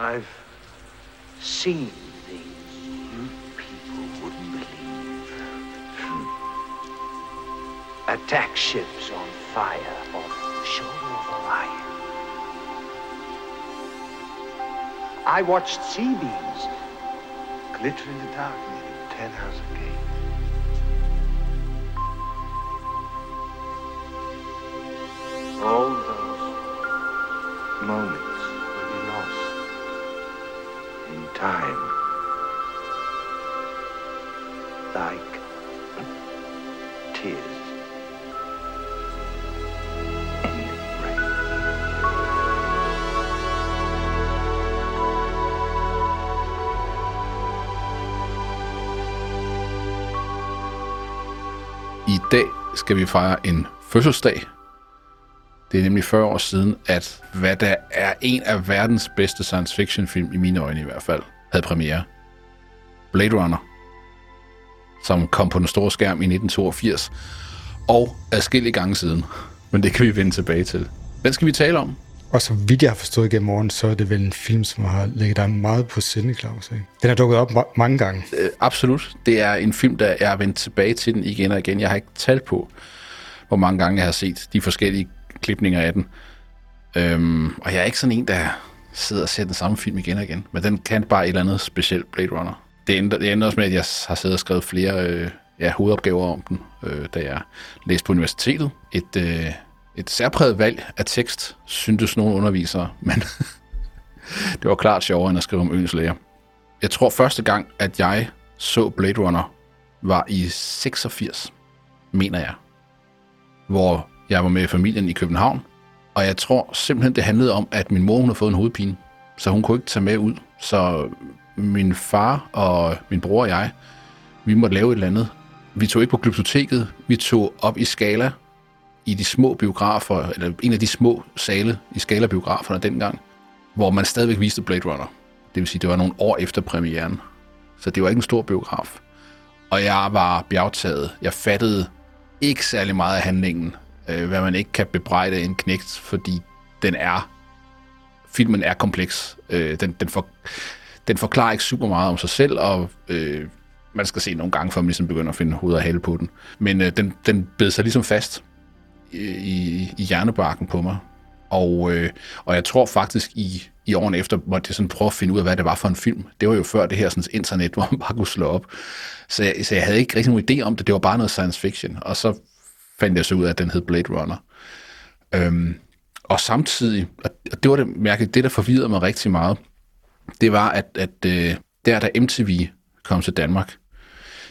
I've seen things you people wouldn't believe. Attack ships on fire off the shoulder of Orion. I watched sea beams glitter in the dark near Ten House Gate. All those moments time. Like tears. I dag skal vi fejre en fødselsdag. Det er nemlig 40 år siden, at hvad der er en af verdens bedste science fiction film, i mine øjne i hvert fald, havde premiere. Blade Runner, som kom på den store skærm i 1982, og adskillige gange siden. Men det kan vi vende tilbage til. Den skal vi tale om. Og så vidt jeg har forstået gennem morgen, så er det vel en film, som har ligget dig meget på sinde, Claus. Ikke? Den har dukket op ma- mange gange. Øh, absolut. Det er en film, der jeg har vendt tilbage til den igen og igen. Jeg har ikke talt på, hvor mange gange jeg har set de forskellige klipninger af den. Øhm, og jeg er ikke sådan en, der sidder og ser den samme film igen og igen. Men den kan bare et eller andet specielt Blade Runner. Det ender, det ender også med, at jeg har siddet og skrevet flere øh, ja, hovedopgaver om den, øh, da jeg læste på universitetet. Et, øh, et særpræget valg af tekst, syntes nogle undervisere, men det var klart sjovere end at skrive om øens læger. Jeg tror første gang, at jeg så Blade Runner, var i 86, mener jeg. Hvor jeg var med familien i København. Og jeg tror simpelthen, det handlede om, at min mor hun havde fået en hovedpine. Så hun kunne ikke tage med ud. Så min far og min bror og jeg, vi måtte lave et eller andet. Vi tog ikke på glyptoteket. Vi tog op i Skala i de små biografer, eller en af de små sale i Skala-biograferne dengang, hvor man stadigvæk viste Blade Runner. Det vil sige, det var nogle år efter premieren. Så det var ikke en stor biograf. Og jeg var bjergtaget. Jeg fattede ikke særlig meget af handlingen, øh, hvad man ikke kan bebrejde en knægt, fordi den er, filmen er kompleks. Øh, den, den, for, den forklarer ikke super meget om sig selv, og øh, man skal se nogle gange, før man ligesom begynder at finde hoved og hale på den. Men øh, den, den bed sig ligesom fast i, i, i hjernebarken på mig. Og, øh, og jeg tror faktisk, i, i årene efter måtte jeg sådan prøve at finde ud af, hvad det var for en film. Det var jo før det her sådan, internet, hvor man bare kunne slå op. Så jeg, så jeg havde ikke rigtig nogen idé om det. Det var bare noget science fiction. Og så fandt jeg så ud af, at den hed Blade Runner. Øhm, og samtidig, og det var det mærkeligt, det der forvirrede mig rigtig meget, det var, at, at øh, der, da MTV kom til Danmark,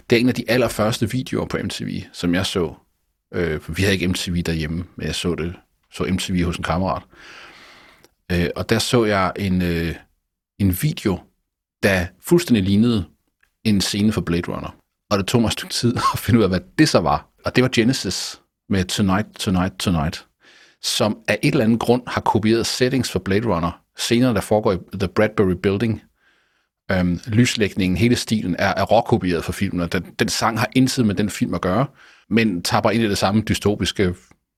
det er en af de allerførste videoer på MTV, som jeg så. Øh, vi havde ikke MTV derhjemme, men jeg så det så MTV hos en kammerat. Øh, og der så jeg en, øh, en video, der fuldstændig lignede en scene for Blade Runner. Og det tog mig et stykke tid at finde ud af, hvad det så var. Og det var Genesis med Tonight, Tonight, Tonight, som af et eller andet grund har kopieret settings for Blade Runner. Scener, der foregår i The Bradbury Building. Øhm, lyslægningen, hele stilen er, er råkopieret for filmen, og den, den sang har intet med den film at gøre, men tapper ind i det samme dystopiske,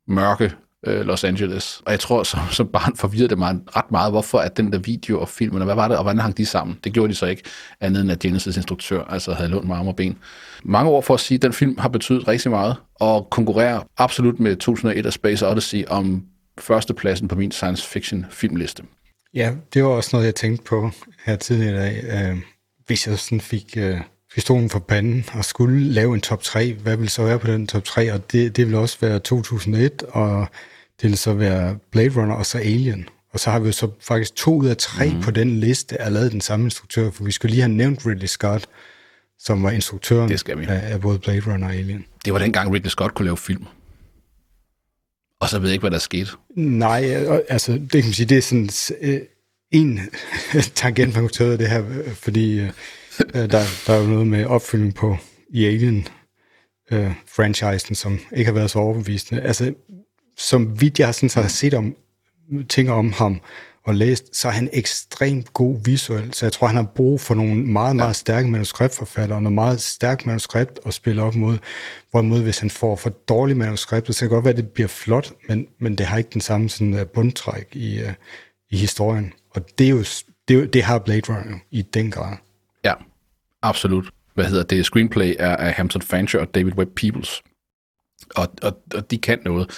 mørke øh, Los Angeles. Og jeg tror, som, som barn forvirrede det mig ret meget, hvorfor at den der video og filmen, og hvad var det, og hvordan hang de sammen? Det gjorde de så ikke, andet end at Genesis instruktør altså havde lånt mig arme og ben. Mange år for at sige, at den film har betydet rigtig meget, og konkurrerer absolut med 2001 og Space Odyssey om førstepladsen på min science fiction filmliste. Ja, det var også noget, jeg tænkte på her tidligere i dag. Øh, hvis jeg sådan fik øh, pistolen for panden og skulle lave en top 3, hvad ville så være på den top 3? Og det, det vil også være 2001, og det vil så være Blade Runner og så Alien. Og så har vi jo så faktisk to ud af tre mm. på den liste, er lavet den samme instruktør, for vi skulle lige have nævnt Ridley Scott, som var instruktøren Det skal vi. af, af både Blade Runner og Alien. Det var dengang Ridley Scott kunne lave film. Og så ved jeg ikke, hvad der skete. Nej, altså, det kan man sige, det er sådan øh, en tangent, man kunne tage af det her, fordi øh, der, der er jo noget med opfølgning på i Alien øh, franchisen, som ikke har været så overbevisende. Altså, som vidt jeg sådan, så har set om ting om ham og læst, så er han ekstremt god visuelt. Så jeg tror, han har brug for nogle meget, meget stærke manuskriptforfattere, og noget meget stærkt manuskript at spille op mod. Hvorimod, hvis han får for dårlige manuskripter, så kan det godt være, at det bliver flot, men, men det har ikke den samme sådan, uh, bundtræk i, uh, i historien. Og det er jo, det, det har Blade Runner i den grad. Ja, absolut. Hvad hedder det? Screenplay er af Hampton Fancher og David Webb Peoples. Og, og, og de kan noget.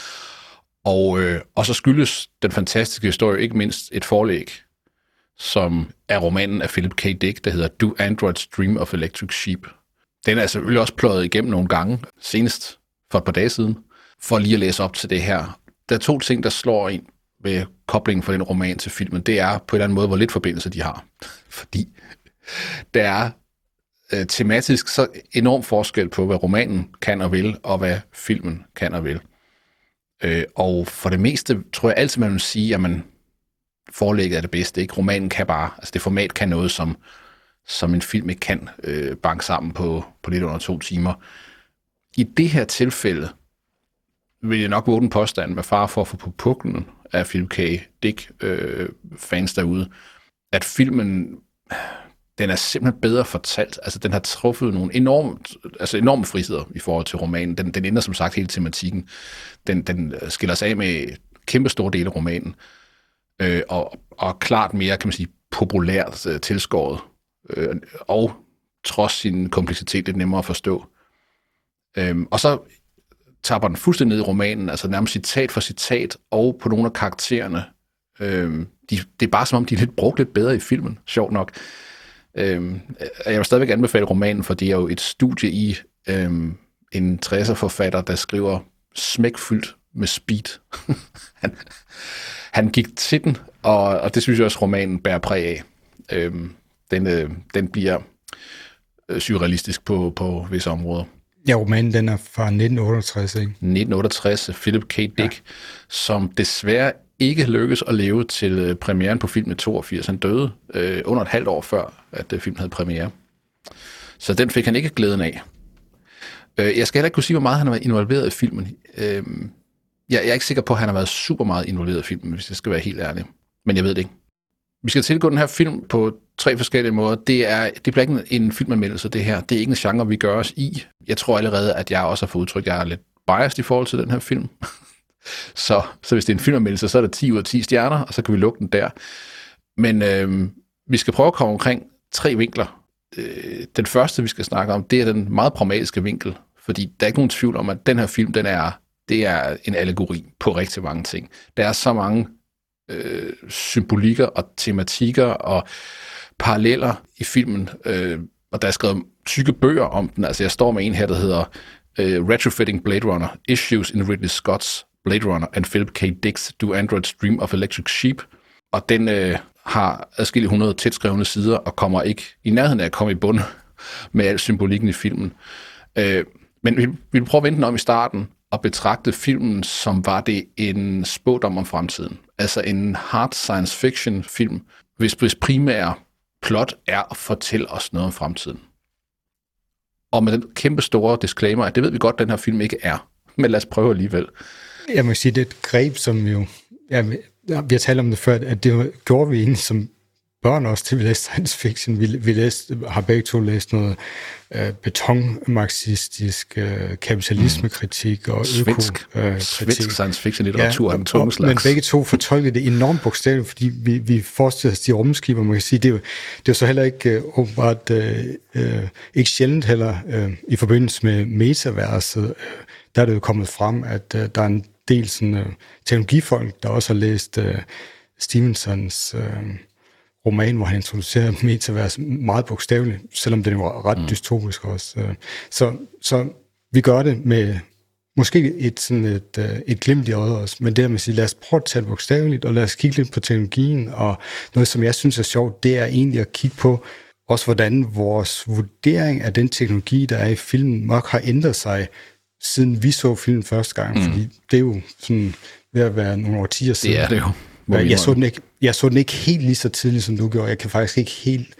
Og, øh, og så skyldes den fantastiske historie ikke mindst et forlæg, som er romanen af Philip K. Dick, der hedder Do Androids Dream of Electric Sheep. Den er selvfølgelig også pløjet igennem nogle gange, senest for et par dage siden, for lige at læse op til det her. Der er to ting, der slår ind ved koblingen fra den roman til filmen. Det er på en eller anden måde, hvor lidt forbindelse de har. Fordi der er øh, tematisk så enorm forskel på, hvad romanen kan og vil, og hvad filmen kan og vil. Øh, og for det meste tror jeg altid, man vil sige, at man forlægget er det bedste. Ikke? Romanen kan bare, altså det format kan noget, som, som en film ikke kan øh, banke sammen på, på lidt under to timer. I det her tilfælde vil jeg nok våge den påstand med far for at få på puklen af Philip K. Dick øh, fans derude, at filmen den er simpelthen bedre fortalt. Altså, den har truffet nogle enormt, altså enorme friheder i forhold til romanen. Den, den ændrer som sagt hele tematikken. Den, den skiller sig af med kæmpe store dele af romanen. Øh, og, og klart mere, kan man sige, populært øh, tilskåret. Øh, og trods sin kompleksitet lidt nemmere at forstå. Øh, og så tapper den fuldstændig ned i romanen, altså nærmest citat for citat, og på nogle af karaktererne. Øh, de, det er bare som om, de er lidt brugt lidt bedre i filmen, sjovt nok. Øhm, jeg vil stadigvæk anbefale romanen, for det er jo et studie i øhm, en 60'er forfatter, der skriver smækfyldt med speed. han, han gik til den, og, og det synes jeg også, romanen bærer præg af. Øhm, den, øh, den bliver øh, surrealistisk på, på visse områder. Ja, romanen den er fra 1968, ikke? 1968, Philip K. Dick, ja. som desværre ikke lykkedes at leve til øh, premieren på filmen 82. Han døde øh, under et halvt år før, at øh, filmen havde premiere. Så den fik han ikke glæden af. Øh, jeg skal heller ikke kunne sige, hvor meget han har været involveret i filmen. Øh, jeg, jeg er ikke sikker på, at han har været super meget involveret i filmen, hvis jeg skal være helt ærlig. Men jeg ved det ikke. Vi skal tilgå den her film på tre forskellige måder. Det, er, det bliver ikke en filmanmeldelse, det her. Det er ikke en genre, vi gør os i. Jeg tror allerede, at jeg også har fået udtrykt, at jeg er lidt biased i forhold til den her film. Så, så hvis det er en filmanmeldelse, så er der 10 ud af 10 stjerner, og så kan vi lukke den der. Men øh, vi skal prøve at komme omkring tre vinkler. Øh, den første, vi skal snakke om, det er den meget pragmatiske vinkel, fordi der er ikke nogen tvivl om, at den her film, den er, det er en allegori på rigtig mange ting. Der er så mange øh, symbolikker og tematikker og paralleller i filmen, øh, og der er skrevet tykke bøger om den. Altså jeg står med en her, der hedder øh, Retrofitting Blade Runner, Issues in Ridley Scott's Blade Runner and Philip K. Dick's Do Androids Dream of Electric Sheep. Og den øh, har adskillige hundrede tætskrevne sider og kommer ikke i nærheden af at komme i bund med al symbolikken i filmen. Øh, men vi vil prøve at vente den om i starten og betragte filmen som var det en spådom om fremtiden. Altså en hard science fiction film, hvis, hvis primære plot er at fortælle os noget om fremtiden. Og med den kæmpe store disclaimer, at det ved vi godt, at den her film ikke er. Men lad os prøve alligevel. Jeg må sige, det er et greb, som jo... Ja, vi har talt om det før, at det gjorde vi egentlig som børn også til, vi læste science fiction. Vi, vi læste, har begge to læst noget øh, betonmarxistisk øh, kapitalismekritik og øko øh, Svensk science fiction litteratur ja, en tung slags. Men begge to fortolkede det enormt bogstaveligt, fordi vi, vi forestiller os de rumskiber, man kan sige, det er jo, det er så heller ikke øh, åbenbart øh, øh, ikke sjældent heller øh, i forbindelse med metaverset, øh, der er det jo kommet frem, at øh, der er en del sådan, øh, teknologifolk, der også har læst øh, Stevensons øh, roman, hvor han introducerer metavers meget bogstaveligt, selvom den var ret mm. dystopisk også. Øh. Så, så vi gør det med måske et, sådan et, øh, et glimt i øjet også, men det der med at sige, lad os prøve at tage det bogstaveligt, og lad os kigge lidt på teknologien, og noget, som jeg synes er sjovt, det er egentlig at kigge på, også hvordan vores vurdering af den teknologi, der er i filmen, nok har ændret sig siden vi så filmen første gang, mm. fordi det er jo sådan ved at være nogle årtier siden. Det er det jo. Jeg så, den ikke, jeg så den ikke helt lige så tidligt, som du gjorde. Jeg kan faktisk ikke helt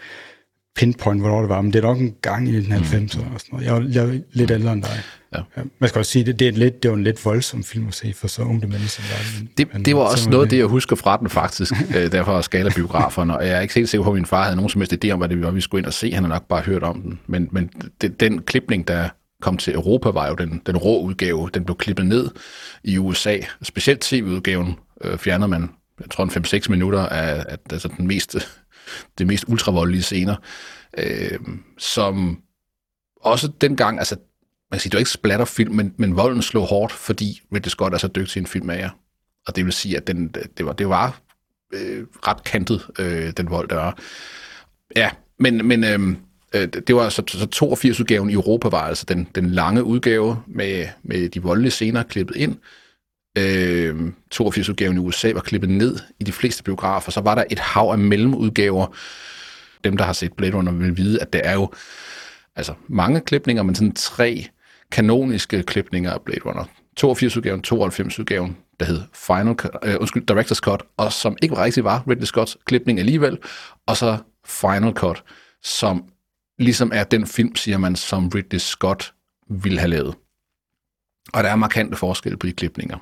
pinpoint, hvornår det var, men det er nok en gang i 1990'erne mm. og sådan noget. Jeg er, jeg er lidt mm. ældre end dig. Ja. Ja, man skal også sige, det, det, er lidt, det var en lidt voldsom film at se for så unge mennesker. Men, det, men, det var også noget, det jeg husker fra den faktisk, øh, derfor skala biograferne, og jeg er ikke helt sikker på, at min far havde nogen som helst idé om, hvad det var, vi skulle ind og se. Han har nok bare hørt om den. Men, men det, den klipning, der kom til Europa, var jo den, den rå udgave. Den blev klippet ned i USA. Specielt tv-udgaven øh, fjernede man, jeg tror, 5-6 minutter af, af altså den mest det mest ultravoldelige scener, øh, som også dengang, altså man siger, du det var ikke splatterfilm, men, men volden slog hårdt, fordi Ridley Scott er så dygtig en film af jer. Og det vil sige, at den, det var, det var øh, ret kantet, øh, den vold, der var. Ja, men, men øh Øh, det var så, så 82-udgaven i Europa var altså den, den lange udgave med, med de voldelige scener klippet ind. Øh, 82-udgaven i USA var klippet ned i de fleste biografer. Så var der et hav af mellemudgaver. Dem, der har set Blade Runner, vil vide, at det er jo altså mange klipninger, men sådan tre kanoniske klipninger af Blade Runner. 82-udgaven, 92-udgaven, der hed Final Cut, uh, undskyld, Director's Cut, og som ikke rigtig var Ridley Scotts klipning alligevel, og så Final Cut, som ligesom er den film, siger man, som Ridley Scott ville have lavet. Og der er markante forskelle på de klipninger.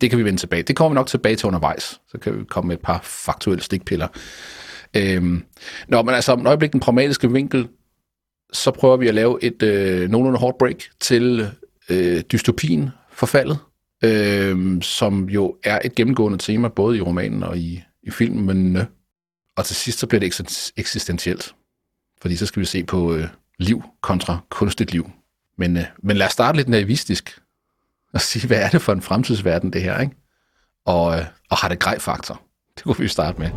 Det kan vi vende tilbage. Det kommer vi nok tilbage til undervejs. Så kan vi komme med et par faktuelle stikpiller. Øhm, nå, men altså, om øjeblik den pragmatiske vinkel, så prøver vi at lave et øh, nogenlunde hårdt break til øh, dystopien forfaldet, øh, som jo er et gennemgående tema både i romanen og i, i filmen. Øh, og til sidst så bliver det eksistentielt, fordi så skal vi se på øh, liv kontra kunstigt liv. Men, øh, men lad os starte lidt naivistisk og sige, hvad er det for en fremtidsverden, det her, ikke? Og, øh, og har det grej faktor? Det kunne vi starte med.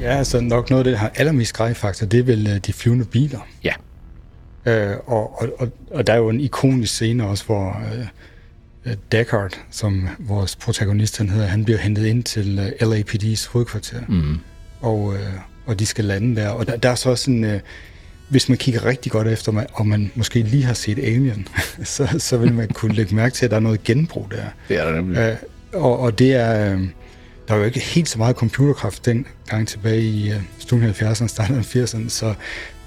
Ja, altså nok noget af det, der har allermest skrejfaktor, det er vel uh, de flyvende biler. Ja. Uh, og, og, og, og der er jo en ikonisk scene også, hvor uh, Deckard, som vores protagonist han hedder, han bliver hentet ind til uh, LAPD's hovedkvarter. Mm. Og, uh, og de skal lande der. Og der, der er så også en... Uh, hvis man kigger rigtig godt efter, og man måske lige har set Alien, så, så vil man kunne lægge mærke til, at der er noget genbrug der. Det er der nemlig. Uh, og, og det er... Uh, der var jo ikke helt så meget computerkraft den gang tilbage i stuen 70'erne, starten af 80'erne, så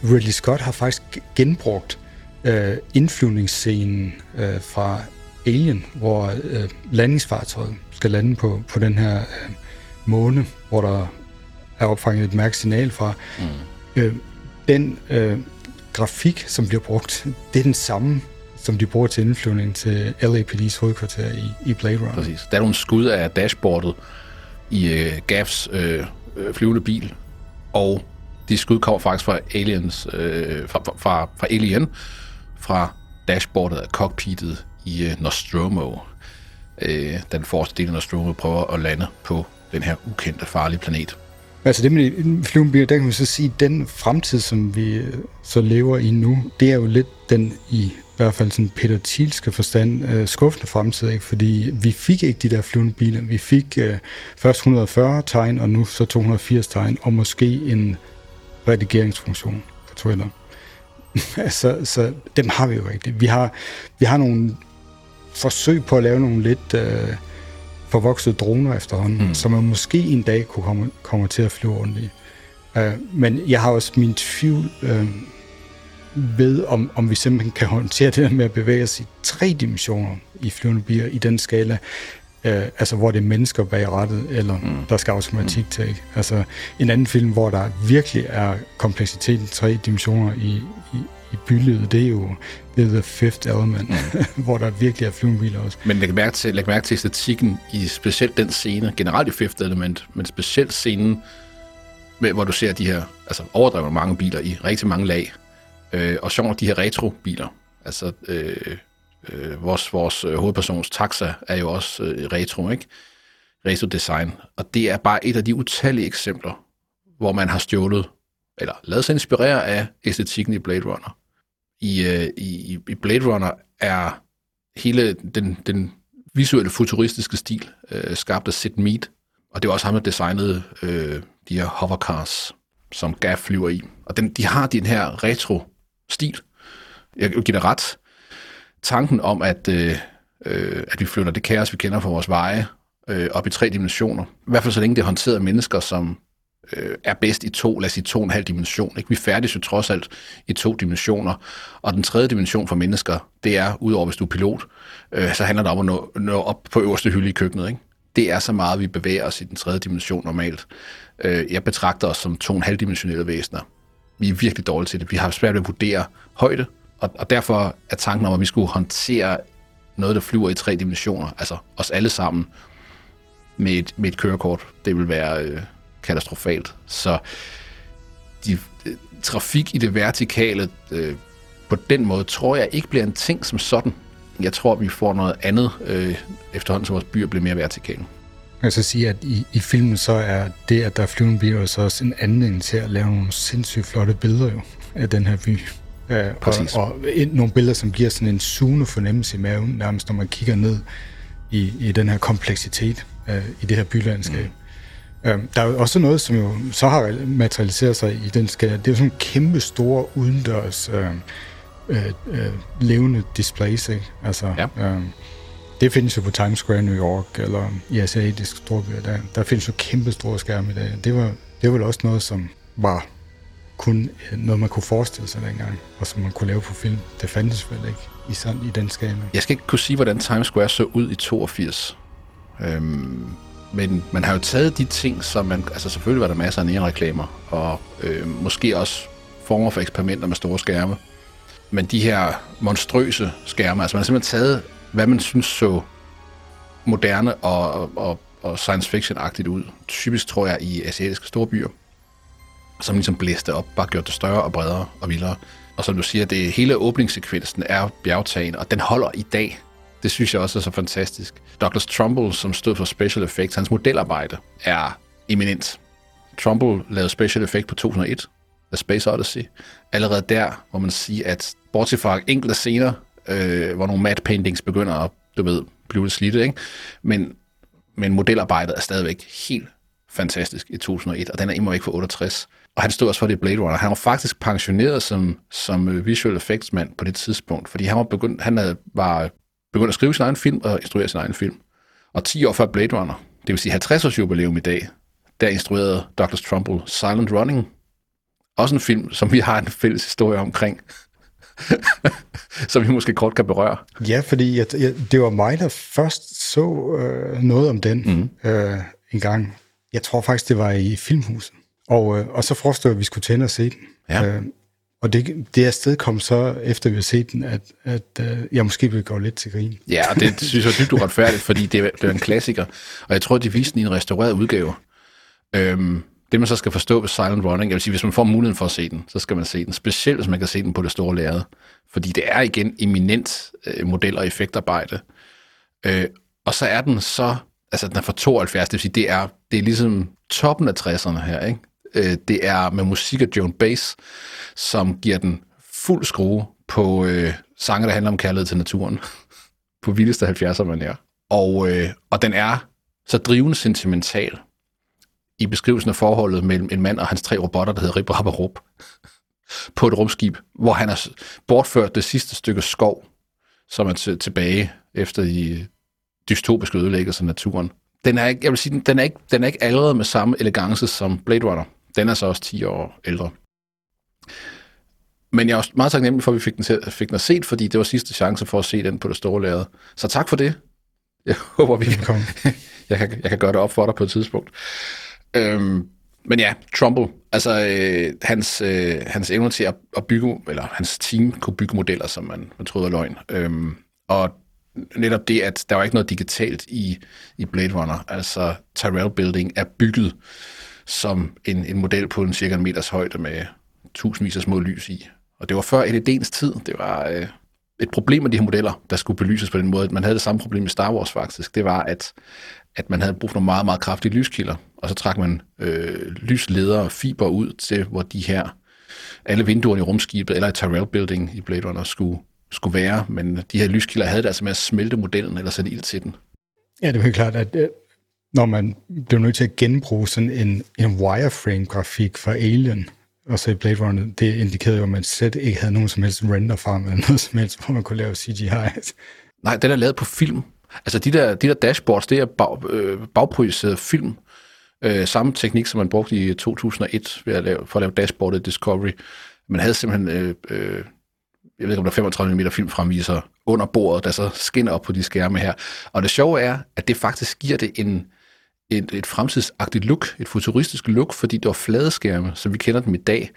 Ridley Scott har faktisk genbrugt uh, indflyvningsscenen uh, fra Alien, hvor uh, landingsfartøjet skal lande på, på den her uh, måne, hvor der er opfanget et mærkesignal fra. Mm. Uh, den uh, grafik, som bliver brugt, det er den samme som de bruger til indflyvning til LAPD's hovedkvarter i, i Blade Runner. Præcis. Der er nogle skud af dashboardet, i øh, Gaffs øh, øh, flyvende bil, og de skud kommer faktisk fra Aliens, øh, fra, fra, fra Alien, fra dashboardet af cockpittet i øh, Nostromo. Øh, den forreste del af Nostromo prøver at lande på den her ukendte, farlige planet. Altså det med flyvende biler, der kan man så sige, at den fremtid, som vi øh, så lever i nu, det er jo lidt den i i hvert fald sådan Peter Thielske forstand øh, skuffende fremtid, ikke? fordi vi fik ikke de der flyvende biler. Vi fik øh, først 140 tegn, og nu så 280 tegn, og måske en redigeringsfunktion på Twitter. så, altså, så dem har vi jo ikke. Vi har, vi har nogle forsøg på at lave nogle lidt øh, forvoksede droner efterhånden, mm. som man måske en dag kunne komme, komme til at flyve i. Uh, men jeg har også min tvivl... Øh, ved, om, om vi simpelthen kan håndtere det der med at bevæge os i tre dimensioner i flyvende bier i den skala, øh, altså hvor det er mennesker bag rettet, eller mm. der skal automatik mm. til. Ikke? Altså en anden film, hvor der virkelig er kompleksitet i tre dimensioner i, i, i bylivet, det er jo det er The Fifth Element, mm. hvor der virkelig er flyvende biler også. Men læg mærke til, læg mærke til æstetikken i specielt den scene, generelt i Fifth Element, men specielt scenen, hvor du ser de her altså overdrevet mange biler i rigtig mange lag, Øh, og sjovt de her retrobiler. Altså, øh, øh, vores, vores øh, hovedpersons taxa er jo også øh, retro, ikke? Retro-design. Og det er bare et af de utallige eksempler, hvor man har stjålet, eller lavet sig inspirere af æstetikken i Blade Runner. I, øh, i, i Blade Runner er hele den, den visuelle futuristiske stil øh, skabt af Sid Mead, og det er også ham, der designede øh, de her hovercars, som Gaff flyver i. Og den, de har den her retro stil. Jeg giver dig ret. Tanken om, at, øh, øh at vi flytter det kaos, vi kender fra vores veje, øh, op i tre dimensioner. I hvert fald så længe det er håndteret af mennesker, som øh, er bedst i to, lad os sige to og en halv dimension. Ikke? Vi færdes jo trods alt i to dimensioner. Og den tredje dimension for mennesker, det er, udover hvis du er pilot, øh, så handler det om at nå, nå op på øverste hylde i køkkenet. Ikke? Det er så meget, vi bevæger os i den tredje dimension normalt. Øh, jeg betragter os som to og en halv dimensionelle væsener vi er virkelig dårlige til det. Vi har svært ved at vurdere højde, og, og derfor er tanken om, at vi skulle håndtere noget, der flyver i tre dimensioner, altså os alle sammen, med et, med et kørekort. Det vil være øh, katastrofalt. Så de, øh, trafik i det vertikale, øh, på den måde, tror jeg ikke bliver en ting som sådan. Jeg tror, vi får noget andet, øh, efterhånden som vores byer bliver mere vertikale. Jeg skal sige, at i, i filmen så er det, at der er flyvende biler, så også en anledning til at lave nogle sindssygt flotte billeder jo, af den her by. Præcis. Og, og et, nogle billeder, som giver sådan en sugende fornemmelse i maven, nærmest når man kigger ned i, i den her kompleksitet øh, i det her bylandskab. Mm. Øh, der er jo også noget, som jo så har materialiseret sig i den skala. Det er jo sådan kæmpe store udendørs øh, øh, øh, levende displays, ikke? Altså, Ja. øh, det findes jo på Times Square i New York, eller i asiatiske storbyer. Der, der findes jo kæmpe store skærme i dag. Det var, det var vel også noget, som var kun øh, noget, man kunne forestille sig dengang, og som man kunne lave på film. Det fandtes vel ikke i, sådan, i den skala. Jeg skal ikke kunne sige, hvordan Times Square så ud i 82. Øhm, men man har jo taget de ting, som man... Altså selvfølgelig var der masser af neonreklamer, og øh, måske også former for eksperimenter med store skærme. Men de her monstrøse skærme, altså man har simpelthen taget, hvad man synes så moderne og, og, og science fiction-agtigt ud. Typisk tror jeg i asiatiske storbyer, som ligesom blæste op, bare gjort det større og bredere og vildere. Og som du siger, det hele åbningssekvensen er bjergtagen, og den holder i dag. Det synes jeg også er så fantastisk. Douglas Trumbull, som stod for special effects, hans modelarbejde er eminent. Trumbull lavede special effect på 2001, The Space Odyssey. Allerede der, hvor man siger, at bortset fra enkelte scener, øh, hvor nogle matte paintings begynder at, du ved, blive lidt slidte, ikke? Men, men modelarbejdet er stadigvæk helt fantastisk i 2001, og den er imod ikke for 68. Og han stod også for det i Blade Runner. Han var faktisk pensioneret som, som øh, visual effects mand på det tidspunkt, fordi han var begyndt, han havde, var begyndt at skrive sin egen film og instruere sin egen film. Og 10 år før Blade Runner, det vil sige 50 års jubilæum i dag, der instruerede Douglas Trumbull Silent Running. Også en film, som vi har en fælles historie omkring, som vi måske kort kan berøre. Ja, fordi jeg, jeg, det var mig, der først så øh, noget om den mm. øh, en gang. Jeg tror faktisk, det var i Filmhuset. Og, øh, og så forestod jeg, at vi skulle tænde og se den. Ja. Øh, og det, det afsted kom så, efter vi har set den, at, at øh, jeg måske ville gå lidt til grin. Ja, og det synes jeg er dybt uretfærdigt, fordi det det er en klassiker. Og jeg tror, de viste den i en restaureret udgave. Øhm, det man så skal forstå ved Silent Running, jeg vil sige, hvis man får muligheden for at se den, så skal man se den. Specielt hvis man kan se den på det store lærred. Fordi det er igen eminent øh, model- og effektarbejde. Øh, og så er den så, altså den er fra 72, det vil sige, det er, det er ligesom toppen af 60'erne her, ikke? Øh, det er med musik af Joan Bass, som giver den fuld skrue på øh, sange, der handler om kærlighed til naturen. på vildeste 70'er man er. Og, øh, og den er så drivende sentimental i beskrivelsen af forholdet mellem en mand og hans tre robotter, der hedder Rip Rap og Rup, på et rumskib, hvor han har bortført det sidste stykke skov, som er til, tilbage efter de dystopiske ødelæggelser af naturen. Den er ikke, jeg vil sige, den er ikke, den er ikke allerede med samme elegance som Blade Runner. Den er så også 10 år ældre. Men jeg er også meget taknemmelig for, at vi fik den, til, fik den at set, fordi det var sidste chance for at se den på det store lærred. Så tak for det. Jeg håber, vi Velkommen. jeg, kan, jeg kan gøre det op for dig på et tidspunkt. Øhm, men ja, Trumbull, altså øh, hans, øh, hans evne til at, at bygge, eller hans team kunne bygge modeller, som man, man troede var løgn. Øhm, og netop det, at der var ikke noget digitalt i, i Blade Runner. Altså Tyrell Building er bygget som en, en model på en cirka en meters højde med tusindvis af små lys i. Og det var før LED'ens tid. Det var øh, et problem med de her modeller, der skulle belyses på den måde. Man havde det samme problem med Star Wars faktisk. Det var, at, at man havde brug for nogle meget, meget kraftige lyskilder, og så trak man øh, lysledere og fiber ud til, hvor de her, alle vinduerne i rumskibet, eller i Tyrell Building i Blade Runner, skulle, skulle være. Men de her lyskilder havde det altså med at smelte modellen, eller sætte ild til den. Ja, det er helt klart, at øh, når man blev nødt til at genbruge sådan en, en wireframe-grafik fra Alien, og så i Blade Runner, det indikerede jo, at man slet ikke havde nogen som helst render-farm eller noget som helst, hvor man kunne lave CGI. Nej, den er lavet på film. Altså de der, de der dashboards, det er bag, øh, bagprojiceret film. Øh, samme teknik, som man brugte i 2001 ved at lave, for at lave dashboardet Discovery. Man havde simpelthen, øh, øh, jeg ved ikke om der er 35 mm filmfremviser under bordet, der så skinner op på de skærme her. Og det sjove er, at det faktisk giver det en, et, et fremtidsagtigt look, et futuristisk look, fordi det var flade skærme, som vi kender dem i dag,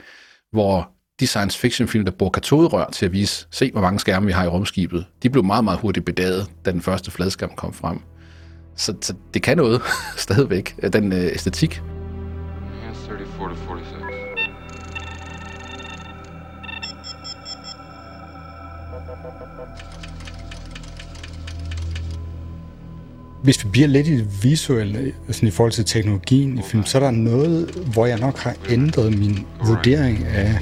hvor de science fiction film, der bruger katoderør til at vise, se hvor mange skærme vi har i rumskibet, de blev meget, meget hurtigt bedaget, da den første fladskærm kom frem. Så, så det kan noget stadigvæk, den øh, æstetik. Yeah, 34 to 47. Hvis vi bliver lidt i det visuelle, sådan i forhold til teknologien i film, så er der noget, hvor jeg nok har ændret min vurdering af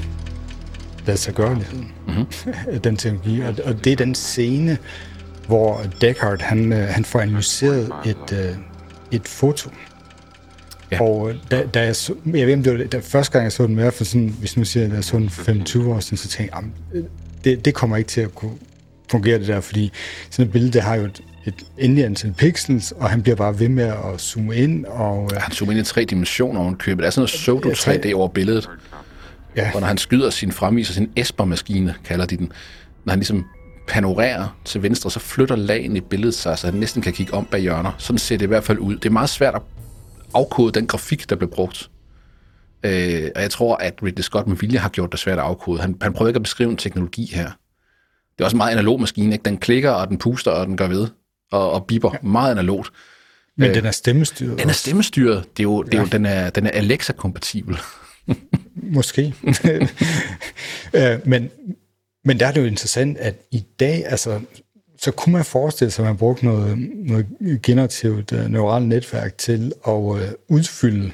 ladsiggørligheden mm-hmm. af den teknologi. Og, og det er den scene, hvor Deckard han, øh, han får analyseret et, øh, et foto. Ja. Og øh, da, da jeg, så, jeg ved, om det var da første gang, jeg så den med, for sådan, hvis nu siger, at jeg så den for 25 år siden, så tænkte jeg, "Jamen, det, det kommer ikke til at kunne fungere det der, fordi sådan et billede, det har jo et, et endelig antal pixels, og han bliver bare ved med at zoome ind, og øh, Han zoomer ind i tre dimensioner oven købet. Der er sådan noget pseudo Ja, tre- 3D over billedet. ja, Og når han skyder sin fremviser, sin Esper-maskine, kalder de den, når han ligesom panorerer til venstre, så flytter lagen i billedet sig, så han næsten kan kigge om bag hjørner. Sådan ser det i hvert fald ud. Det er meget svært at afkode den grafik, der blev brugt. Øh, og jeg tror, at Ridley Scott med vilje har gjort det svært at afkode. Han, han prøver ikke at beskrive en teknologi her. Det er også en meget analog maskine, ikke? Den klikker, og den puster, og den gør ved. Og, og biber. Ja. Meget analogt. men den er stemmestyret. Den er stemmestyret. Det er jo, det er jo, den er, den er Alexa-kompatibel. Måske. Øh, men, men der er det jo interessant, at i dag, altså, så kunne man forestille sig, at man brugte noget, noget generativt uh, neuralt netværk til at uh, udfylde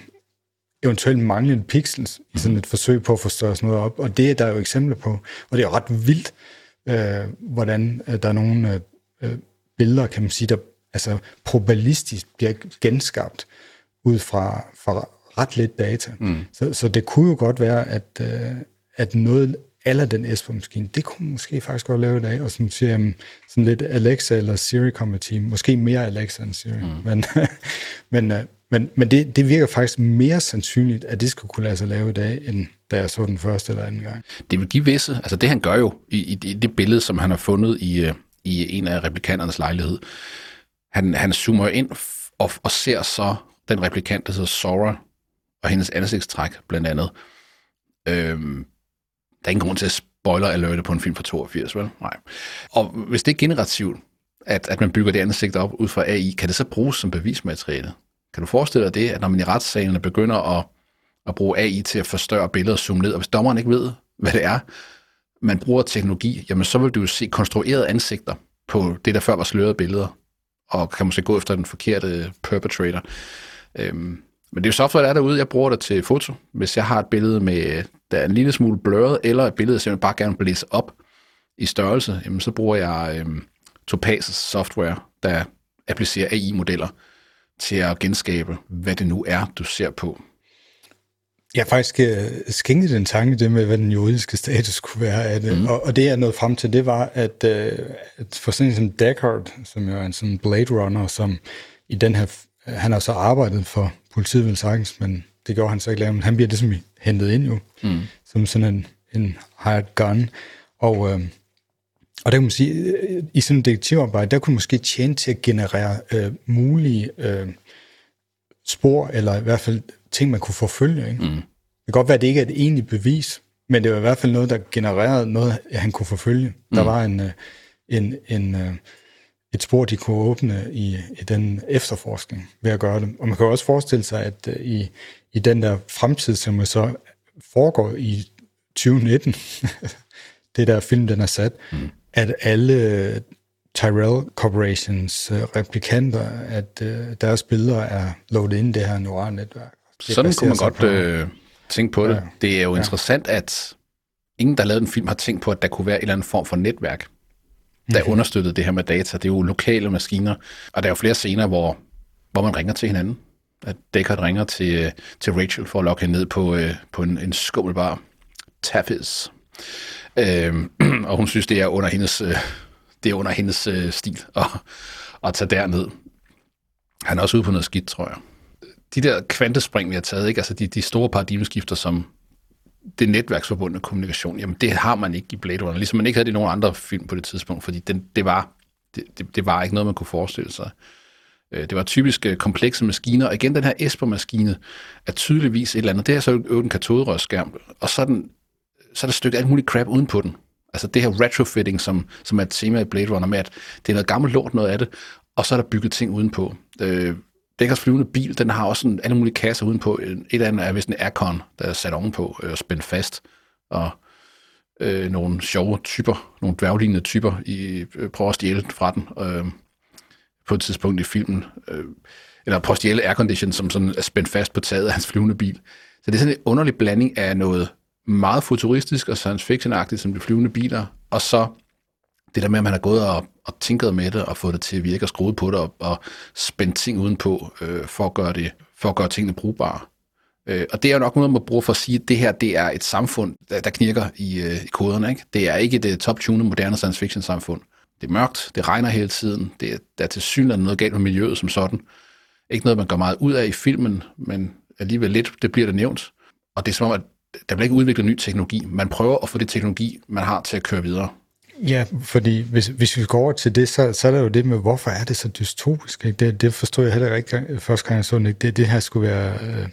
eventuelt manglende pixels i sådan et forsøg på at få større sådan noget op. Og det er der jo eksempler på. Og det er jo ret vildt, øh, hvordan øh, der er nogle øh, øh, billeder, kan man sige, der altså probabilistisk bliver genskabt ud fra, fra ret lidt data. Mm. Så, så det kunne jo godt være, at, øh, at noget eller den Esper-maskine, det kunne måske faktisk godt lave i dag, og som siger, jamen, sådan lidt Alexa eller Siri kompatibel, måske mere Alexa end Siri, mm. men, men, øh, men, men det, det virker faktisk mere sandsynligt, at det skulle kunne lade sig lave i dag, end da jeg så den første eller anden gang. det vil give visse, altså det han gør jo i, i det- det billede, som han har fundet i, øh, i en af replikanternes lejlighed, han, han zoomer ind og, og ser så den replikant, der hedder Sora, og hendes ansigtstræk blandt andet. Øhm, der er ingen grund til at spoiler alerte på en film fra 82, vel? Nej. Og hvis det er generativt, at, at man bygger det ansigt op ud fra AI, kan det så bruges som bevismateriale? Kan du forestille dig det, at når man i retssalene begynder at, at bruge AI til at forstørre billeder og zoome ned, og hvis dommeren ikke ved, hvad det er, man bruger teknologi, jamen så vil du jo se konstruerede ansigter på det, der før var slørede billeder, og kan måske gå efter den forkerte perpetrator. Øhm, men det er jo software, der er derude. Jeg bruger det til foto. Hvis jeg har et billede, med, der er en lille smule blurret, eller et billede, som jeg bare gerne vil blæse op i størrelse, jamen, så bruger jeg øhm, Topaz software, der applicerer AI-modeller til at genskabe, hvad det nu er, du ser på. Jeg har faktisk øh, skænket den tanke, det med, hvad den juridiske status kunne være af det. Mm. Og, og det, jeg nåede frem til, det var, at, øh, at for sådan en som Deckard, som jo er en sådan Blade Runner, som i den her, han har så arbejdet for politiet vel sagtens, men det gjorde han så ikke længere, men han bliver ligesom hentet ind jo, mm. som sådan en, en hired gun. Og, øh, og der kan man sige, øh, i sådan en detektivarbejde, der kunne måske tjene til at generere øh, mulige øh, spor, eller i hvert fald ting, man kunne forfølge. Ikke? Mm. Det kan godt være, at det ikke er et egentligt bevis, men det var i hvert fald noget, der genererede noget, han kunne forfølge. Mm. Der var en, øh, en, en, øh, et spor, de kunne åbne i, i den efterforskning ved at gøre det. Og man kan også forestille sig, at øh, i, i den der fremtid, som så foregår i 2019, det der film, den er sat, mm. at alle Tyrell Corporations replikanter, at deres billeder er loadet ind i det her neurale netværk. Sådan kunne man godt på- øh, tænke på det. Ja. Det er jo interessant, at ingen, der lavet en film, har tænkt på, at der kunne være en eller anden form for netværk, der Mhm. understøttede det her med data. Det er jo lokale maskiner, og der er jo flere scener, hvor, hvor man ringer til hinanden. At Deckard ringer til, øh, til Rachel for at lokke hende ned på, øh, på en, en skummelbar Taffes. Øhm, og hun synes, det er under hendes, øh, det er under hendes øh, stil at, at tage derned. Han er også ude på noget skidt, tror jeg de der kvantespring, vi har taget, ikke? altså de, de store paradigmeskifter, som det netværksforbundne kommunikation, jamen det har man ikke i Blade Runner, ligesom man ikke havde det i nogen andre film på det tidspunkt, fordi den, det, var, det, det, det var ikke noget, man kunne forestille sig. Øh, det var typisk øh, komplekse maskiner, og igen den her Esper-maskine er tydeligvis et eller andet. Det er så jo en katoderørsskærm, og så er den så er der stykket alt muligt crap uden på den. Altså det her retrofitting, som, som er et tema i Blade Runner, med at det er noget gammelt lort, noget af det, og så er der bygget ting udenpå. Øh, Dækkers flyvende bil, den har også en alle mulige kasser udenpå. Et af dem er vist en Aircon, der er sat ovenpå øh, og spændt fast. Og øh, nogle sjove typer, nogle dværglignende typer, i, øh, prøver at stjæle fra den øh, på et tidspunkt i filmen. Øh, eller prøver at stjæle aircondition, som sådan er spændt fast på taget af hans flyvende bil. Så det er sådan en underlig blanding af noget meget futuristisk og science fiction-agtigt, som de flyvende biler, og så det der med, at man har gået og, og tænket med det, og fået det til at virke og skruet på det, og, og spændt ting udenpå, øh, for, at gøre det, for at gøre tingene brugbare. Øh, og det er jo nok noget, man bruger for at sige, at det her det er et samfund, der, der knirker i, øh, i koderne. Ikke? Det er ikke det øh, top-tunede moderne science fiction samfund. Det er mørkt, det regner hele tiden, det der er til synligheden noget galt med miljøet som sådan. Ikke noget, man går meget ud af i filmen, men alligevel lidt, det bliver det nævnt. Og det er som om, at der bliver ikke udviklet ny teknologi. Man prøver at få det teknologi, man har til at køre videre. Ja, fordi hvis, hvis vi går over til det, så, så er der jo det med, hvorfor er det så dystopisk? Ikke? Det, det forstår jeg heller ikke første gang, jeg så det. Det, det her skulle være uh,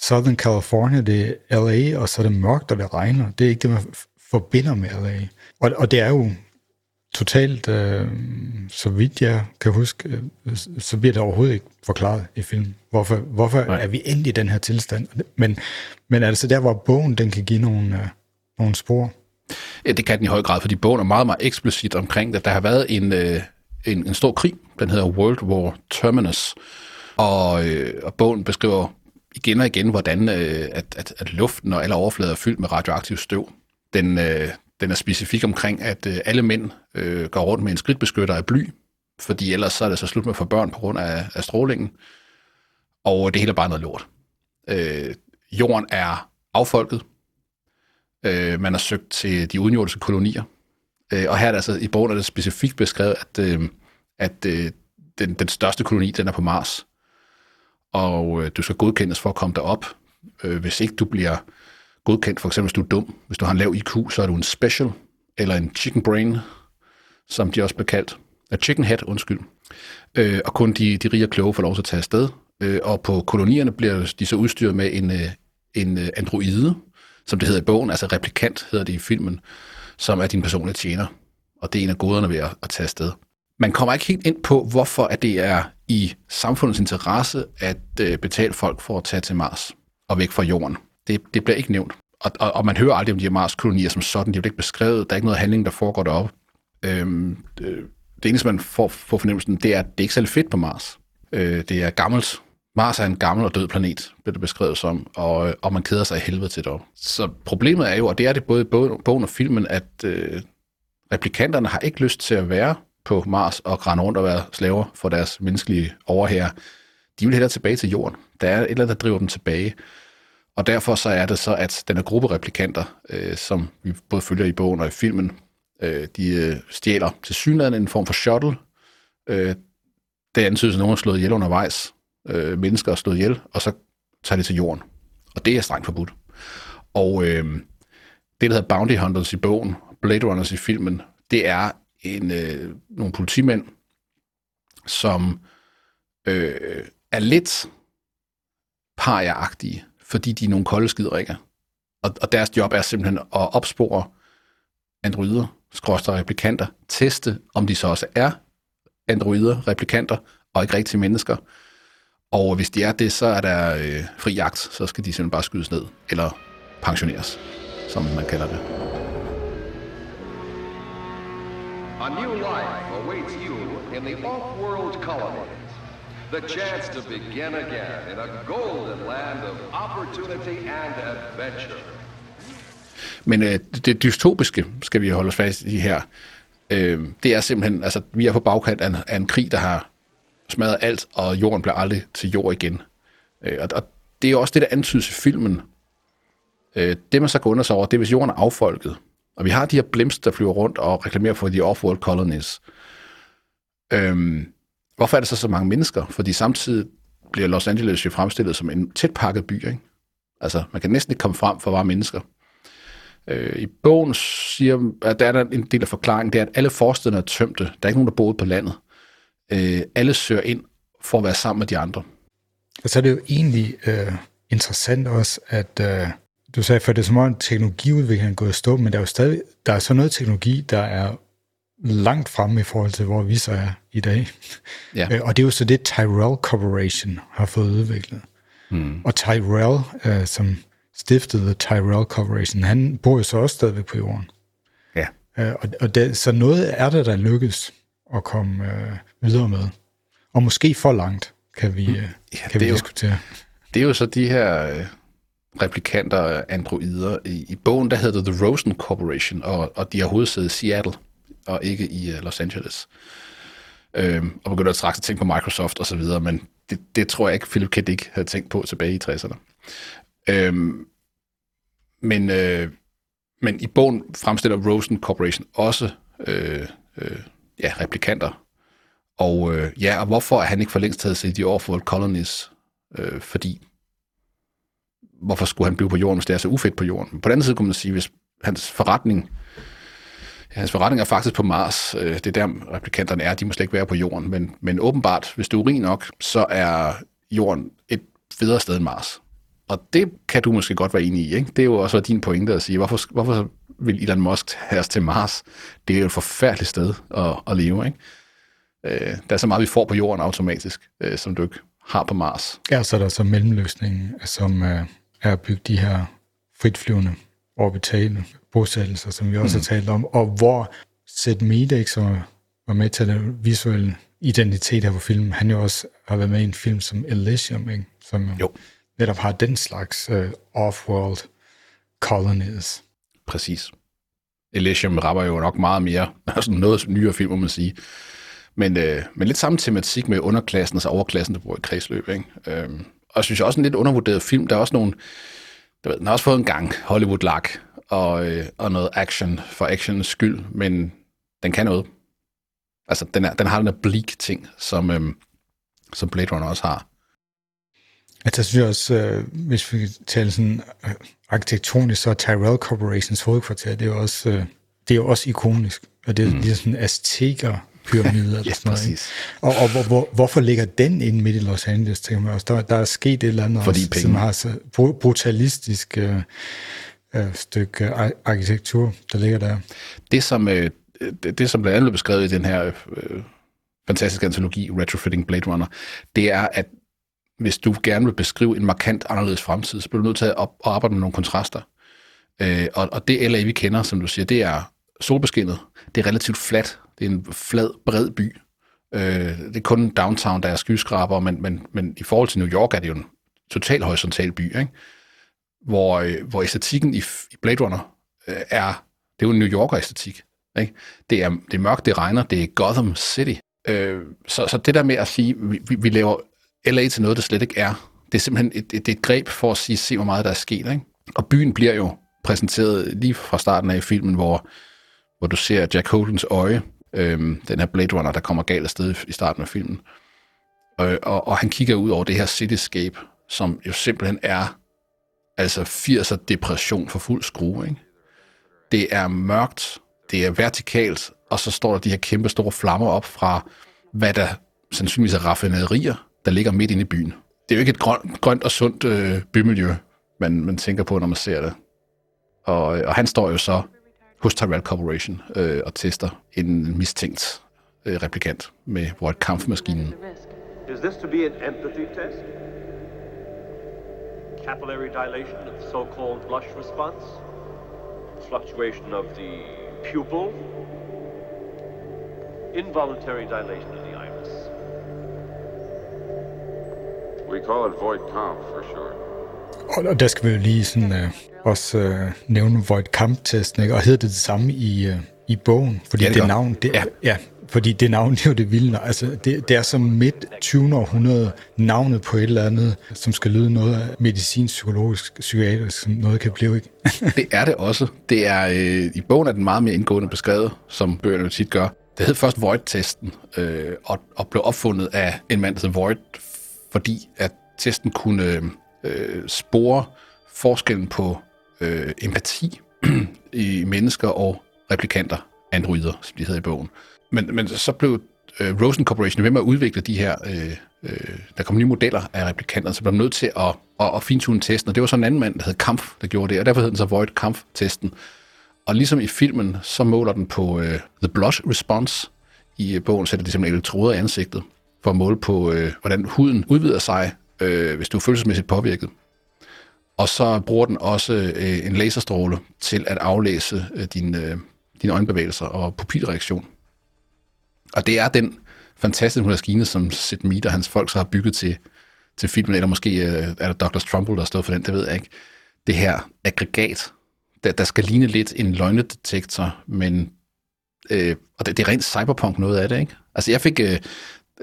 Southern California, det er LA, og så er det mørkt, og det regner. Det er ikke det, man forbinder med LA. Og, og det er jo totalt, uh, så vidt jeg kan huske, uh, så bliver det overhovedet ikke forklaret i filmen. Hvorfor, hvorfor er vi endelig i den her tilstand? Men, men altså der, hvor bogen den kan give nogle, uh, nogle spor. Ja, det kan den i høj grad, fordi bogen er meget, meget eksplicit omkring det. Der har været en, øh, en, en stor krig, den hedder World War Terminus, og, øh, og bogen beskriver igen og igen, hvordan øh, at, at, at luften og alle overflader er fyldt med radioaktiv støv. Den, øh, den er specifik omkring, at øh, alle mænd øh, går rundt med en skridtbeskytter af bly, fordi ellers så er det så slut med at få børn på grund af, af strålingen. Og det hele er bare noget lort. Øh, jorden er affolket, øh, man har søgt til de udenjordiske kolonier. Øh, og her er det altså, i bogen er det specifikt beskrevet, at, øh, at øh, den, den største koloni, den er på Mars. Og øh, du skal godkendes for at komme derop. Øh, hvis ikke du bliver godkendt, for eksempel hvis du er dum, hvis du har en lav IQ, så er du en special, eller en chicken brain, som de også bliver kaldt. A chicken head, undskyld. Øh, og kun de, de rige og kloge får lov til at tage afsted. Øh, og på kolonierne bliver de så udstyret med en, øh, en øh, androide, som det hedder i bogen, altså replikant hedder det i filmen, som er din personlige tjener. Og det er en af goderne ved at, at tage afsted. Man kommer ikke helt ind på, hvorfor at det er i samfundets interesse at øh, betale folk for at tage til Mars og væk fra jorden. Det, det bliver ikke nævnt. Og, og, og man hører aldrig om de her Mars-kolonier som sådan. De bliver ikke beskrevet. Der er ikke noget handling, der foregår deroppe. Øhm, det, det eneste, man får, får fornemmelsen, det er, at det er ikke særlig fedt på Mars. Øh, det er gammelt. Mars er en gammel og død planet, bliver det beskrevet som, og, og man keder sig i helvede til det. Så problemet er jo, og det er det både i bogen og filmen, at øh, replikanterne har ikke lyst til at være på Mars og rende rundt og være slaver for deres menneskelige overherre. De vil hellere tilbage til jorden. Der er et eller andet, der driver dem tilbage. Og derfor så er det så, at den gruppe replikanter, øh, som vi både følger i bogen og i filmen, øh, de øh, stjæler til synligheden en form for shuttle. Øh, det antydes, at nogen er slået ihjel undervejs, øh, mennesker og slået ihjel, og så tager det til jorden. Og det er strengt forbudt. Og øh, det, der hedder Bounty Hunters i bogen, Blade Runners i filmen, det er en, øh, nogle politimænd, som øh, er lidt parjagtige, fordi de er nogle kolde skidrikker. Og, og deres job er simpelthen at opspore androider, skråstrej replikanter, teste, om de så også er androider, replikanter, og ikke rigtige mennesker, og hvis de er det, så er der øh, fri jagt, så skal de simpelthen bare skydes ned, eller pensioneres, som man kalder det. A new life awaits you in the off-world colonies. The chance to begin again in a golden land of opportunity and adventure. Men øh, det dystopiske, skal vi holde os fast i her, øh, det er simpelthen, altså vi er på bagkant af en, af en krig, der har smadrer alt, og jorden bliver aldrig til jord igen. Øh, og, og det er også det, der antydes i filmen. Øh, det, man så går under sig over, det er, hvis jorden er affolket, og vi har de her blimps, der flyver rundt og reklamerer for de off-world colonies. Øhm, hvorfor er der så så mange mennesker? Fordi samtidig bliver Los Angeles jo fremstillet som en tæt pakket by. Ikke? Altså, man kan næsten ikke komme frem for bare mennesker. Øh, I bogen siger, at der er der en del af forklaringen, det er, at alle forstederne er tømte. Der er ikke nogen, der boede på landet øh, alle søger ind for at være sammen med de andre. Og så er det jo egentlig øh, interessant også, at øh, du sagde før, det er som om teknologiudviklingen er gået i stå, men der er jo stadig, der er så noget teknologi, der er langt fremme i forhold til, hvor vi så er i dag. Ja. Øh, Og det er jo så det, Tyrell Corporation har fået udviklet. Mm. Og Tyrell, øh, som stiftede Tyrell Corporation, han bor jo så også stadigvæk på jorden. Ja. Øh, og, og det, så noget er der, der lykkes at komme øh, videre med. Og måske for langt, kan vi, øh, Ja, kan vi er jo- diskutere. Det er jo så de her øh, replikanter, androider. I, I bogen, der hedder det The Rosen Corporation, og, og de har hovedsæde i Seattle, og ikke i uh, Los Angeles. Øhm, og begynder at at tænke på Microsoft og så videre, men det, det tror jeg ikke, Philip K. Dick havde tænkt på tilbage i 60'erne. Øhm, men, øh, men i bogen fremstiller Rosen Corporation også øh, øh, ja, replikanter. Og øh, ja, og hvorfor er han ikke for længst taget sig i de Off-World Colonies? Øh, fordi hvorfor skulle han blive på jorden, hvis det er så ufedt på jorden? På den anden side kunne man sige, hvis hans forretning, ja, hans forretning er faktisk på Mars, øh, det er der replikanterne er, de må slet ikke være på jorden, men, men åbenbart, hvis du er rig nok, så er jorden et federe sted end Mars. Og det kan du måske godt være enig i, ikke? Det er jo også din pointe at sige, hvorfor, hvorfor vil Elon Musk have os til Mars? Det er jo et forfærdeligt sted at, at leve, ikke? Øh, der er så meget, vi får på jorden automatisk, øh, som du ikke har på Mars. Ja, så er der så mellemløsningen, som øh, er at bygge de her fritflyvende orbitale bosættelser, som vi også mm. har talt om, og hvor Seth Mead, som var med til den visuelle identitet her på filmen, han jo også har været med i en film som Elysium, ikke? som Jo. netop har den slags øh, off-world colonies. Præcis. Elysium rapper jo nok meget mere, altså noget nyere film, må man sige. Men, øh, men lidt samme tematik med underklassen og overklassen, der bor i kredsløb. Ikke? Øh, og jeg synes også en lidt undervurderet film. Der er også nogle, der ved, den har også fået en gang Hollywood-lak og, øh, og noget action for actionens skyld, men den kan noget. Altså, den, er, den har den der bleak ting, som, øh, som Blade Runner også har. Altså, jeg synes også, øh, hvis vi taler sådan øh, arkitektonisk, så er Tyrell Corporations hovedkvarter, det er jo også, øh, det er jo også ikonisk. Og det er, mm. er sådan azteker pyramider Ja, sådan noget. ikke? Og, og hvor, hvor, hvorfor ligger den inde midt i Los Angeles, tænker man også. Der, der er sket et eller andet, Fordi også, penge. som har så bru- brutalistisk øh, øh, stykke øh, ar- arkitektur, der ligger der. det, som, øh, det, det, som blandt andet blev beskrevet i den her øh, fantastiske antologi, Retrofitting Blade Runner, det er, at hvis du gerne vil beskrive en markant anderledes fremtid, så bliver du nødt til at op, at arbejde med nogle kontraster. Øh, og, og det LA, vi kender, som du siger, det er solbeskinnet. Det er relativt fladt. Det er en flad, bred by. Øh, det er kun downtown, der er skyskraber, men, men, men i forhold til New York er det jo en total horisontal by, ikke? Hvor, øh, hvor æstetikken i, i Blade Runner øh, er, det er jo en New Yorker-æstetik. Ikke? Det, er, det er mørkt, det regner, det er Gotham City. Øh, så, så det der med at sige, vi, vi, vi laver LA til noget, der slet ikke er, det er simpelthen et, et, et greb for at sige, se hvor meget der er sket. Ikke? Og byen bliver jo præsenteret lige fra starten af filmen, hvor, hvor du ser Jack Holdens øje, øhm, den her Blade Runner, der kommer galt afsted i starten af filmen. Og, og, og han kigger ud over det her cityscape, som jo simpelthen er altså 80'er depression for fuld skrue. Ikke? Det er mørkt, det er vertikalt, og så står der de her kæmpe store flammer op fra, hvad der sandsynligvis er raffinaderier, der ligger midt inde i byen. Det er jo ikke et grønt, grønt og sundt øh, bymiljø, man, man tænker på, når man ser det. Og, øh, og han står jo så hos Tyrell Corporation øh, og tester en mistænkt øh, replikant med Void kampmaskinen. Is this to be an empathy test? Capillary dilation of the so-called blush response? Fluctuation of the pupil? Involuntary dilation of the We call it void comp for short. Og, og der skal vi jo lige sådan, øh, også øh, nævne Void Kamp-testen, ikke? og hedder det det samme i, øh, i bogen? Fordi Ja, det det, navn, det, Ja. ja. fordi det navn, det er jo det vilde. Altså, det, det er som midt 20. århundrede navnet på et eller andet, som skal lyde noget af medicinsk, psykologisk, psykiatrisk, som noget kan blive, ikke? Det er det også. Det er, øh, I bogen er den meget mere indgående beskrevet, som bøgerne tit gør. Det hed først Void-testen, øh, og, og blev opfundet af en mand, der hed Void, fordi at testen kunne øh, spore forskellen på øh, empati i mennesker og replikanter, androider, som de hedder i bogen. Men, men så blev øh, Rosen Corporation ved med at udvikle de her, øh, øh, der kom nye modeller af replikanter, så blev de nødt til at at, at fintune testen, og det var så en anden mand, der hed Kampf, der gjorde det, og derfor hed den så Void Kampf-testen. Og ligesom i filmen, så måler den på øh, The Blush Response. I øh, bogen sætter de simpelthen elektroder i ansigtet, for at måle på, øh, hvordan huden udvider sig, øh, hvis du er følelsesmæssigt påvirket. Og så bruger den også øh, en laserstråle til at aflæse øh, din, øh, dine øjenbevægelser og pupilreaktion. Og det er den fantastiske maskine, som Sid Mead og hans folk så har bygget til, til filmen, eller måske øh, er det Dr. Trumbull, der har stået for den, det ved jeg ikke. Det her aggregat, der, der skal ligne lidt en løgnedetektor, men øh, og det, det er rent cyberpunk noget af det, ikke? Altså jeg fik, øh,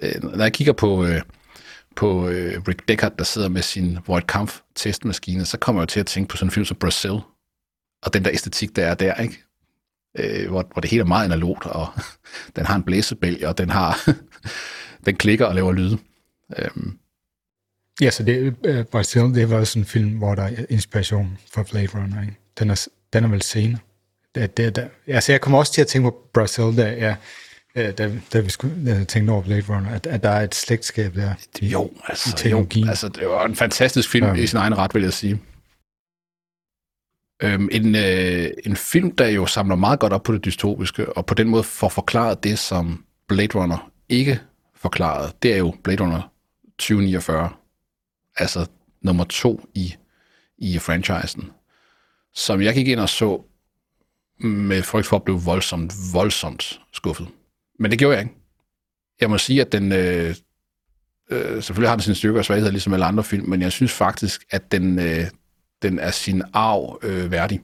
øh, når jeg kigger på, øh, på øh, Rick Deckard, der sidder med sin Void Kampf testmaskine, så kommer jeg jo til at tænke på sådan en film som Brazil, og den der æstetik, der er der, ikke? Øh, hvor, hvor det hele er meget analogt, og den har en blæsebælge, og den har den klikker og laver lyde. Øhm. Ja, så det, øh, uh, Brazil, det var sådan en film, hvor der er inspiration for Blade Runner, ikke? Den er, den er vel senere. Det, det, det, altså, jeg kommer også til at tænke på Brazil, der, ja, da, da vi skulle tænke over Blade Runner, at, at der er et slægtskab der i, jo, altså, i teknologien. Jo, altså, det var en fantastisk film ja. i sin egen ret, vil jeg sige. Øhm, en, øh, en film, der jo samler meget godt op på det dystopiske, og på den måde får forklaret det, som Blade Runner ikke forklarede, det er jo Blade Runner 2049. Altså nummer to i, i franchisen som jeg gik ind og så med frygt for at blive voldsomt, voldsomt skuffet. Men det gjorde jeg ikke. Jeg må sige, at den... Øh, øh, selvfølgelig har den sine styrker og svagheder, ligesom alle andre film, men jeg synes faktisk, at den, øh, den er sin arv øh, værdig.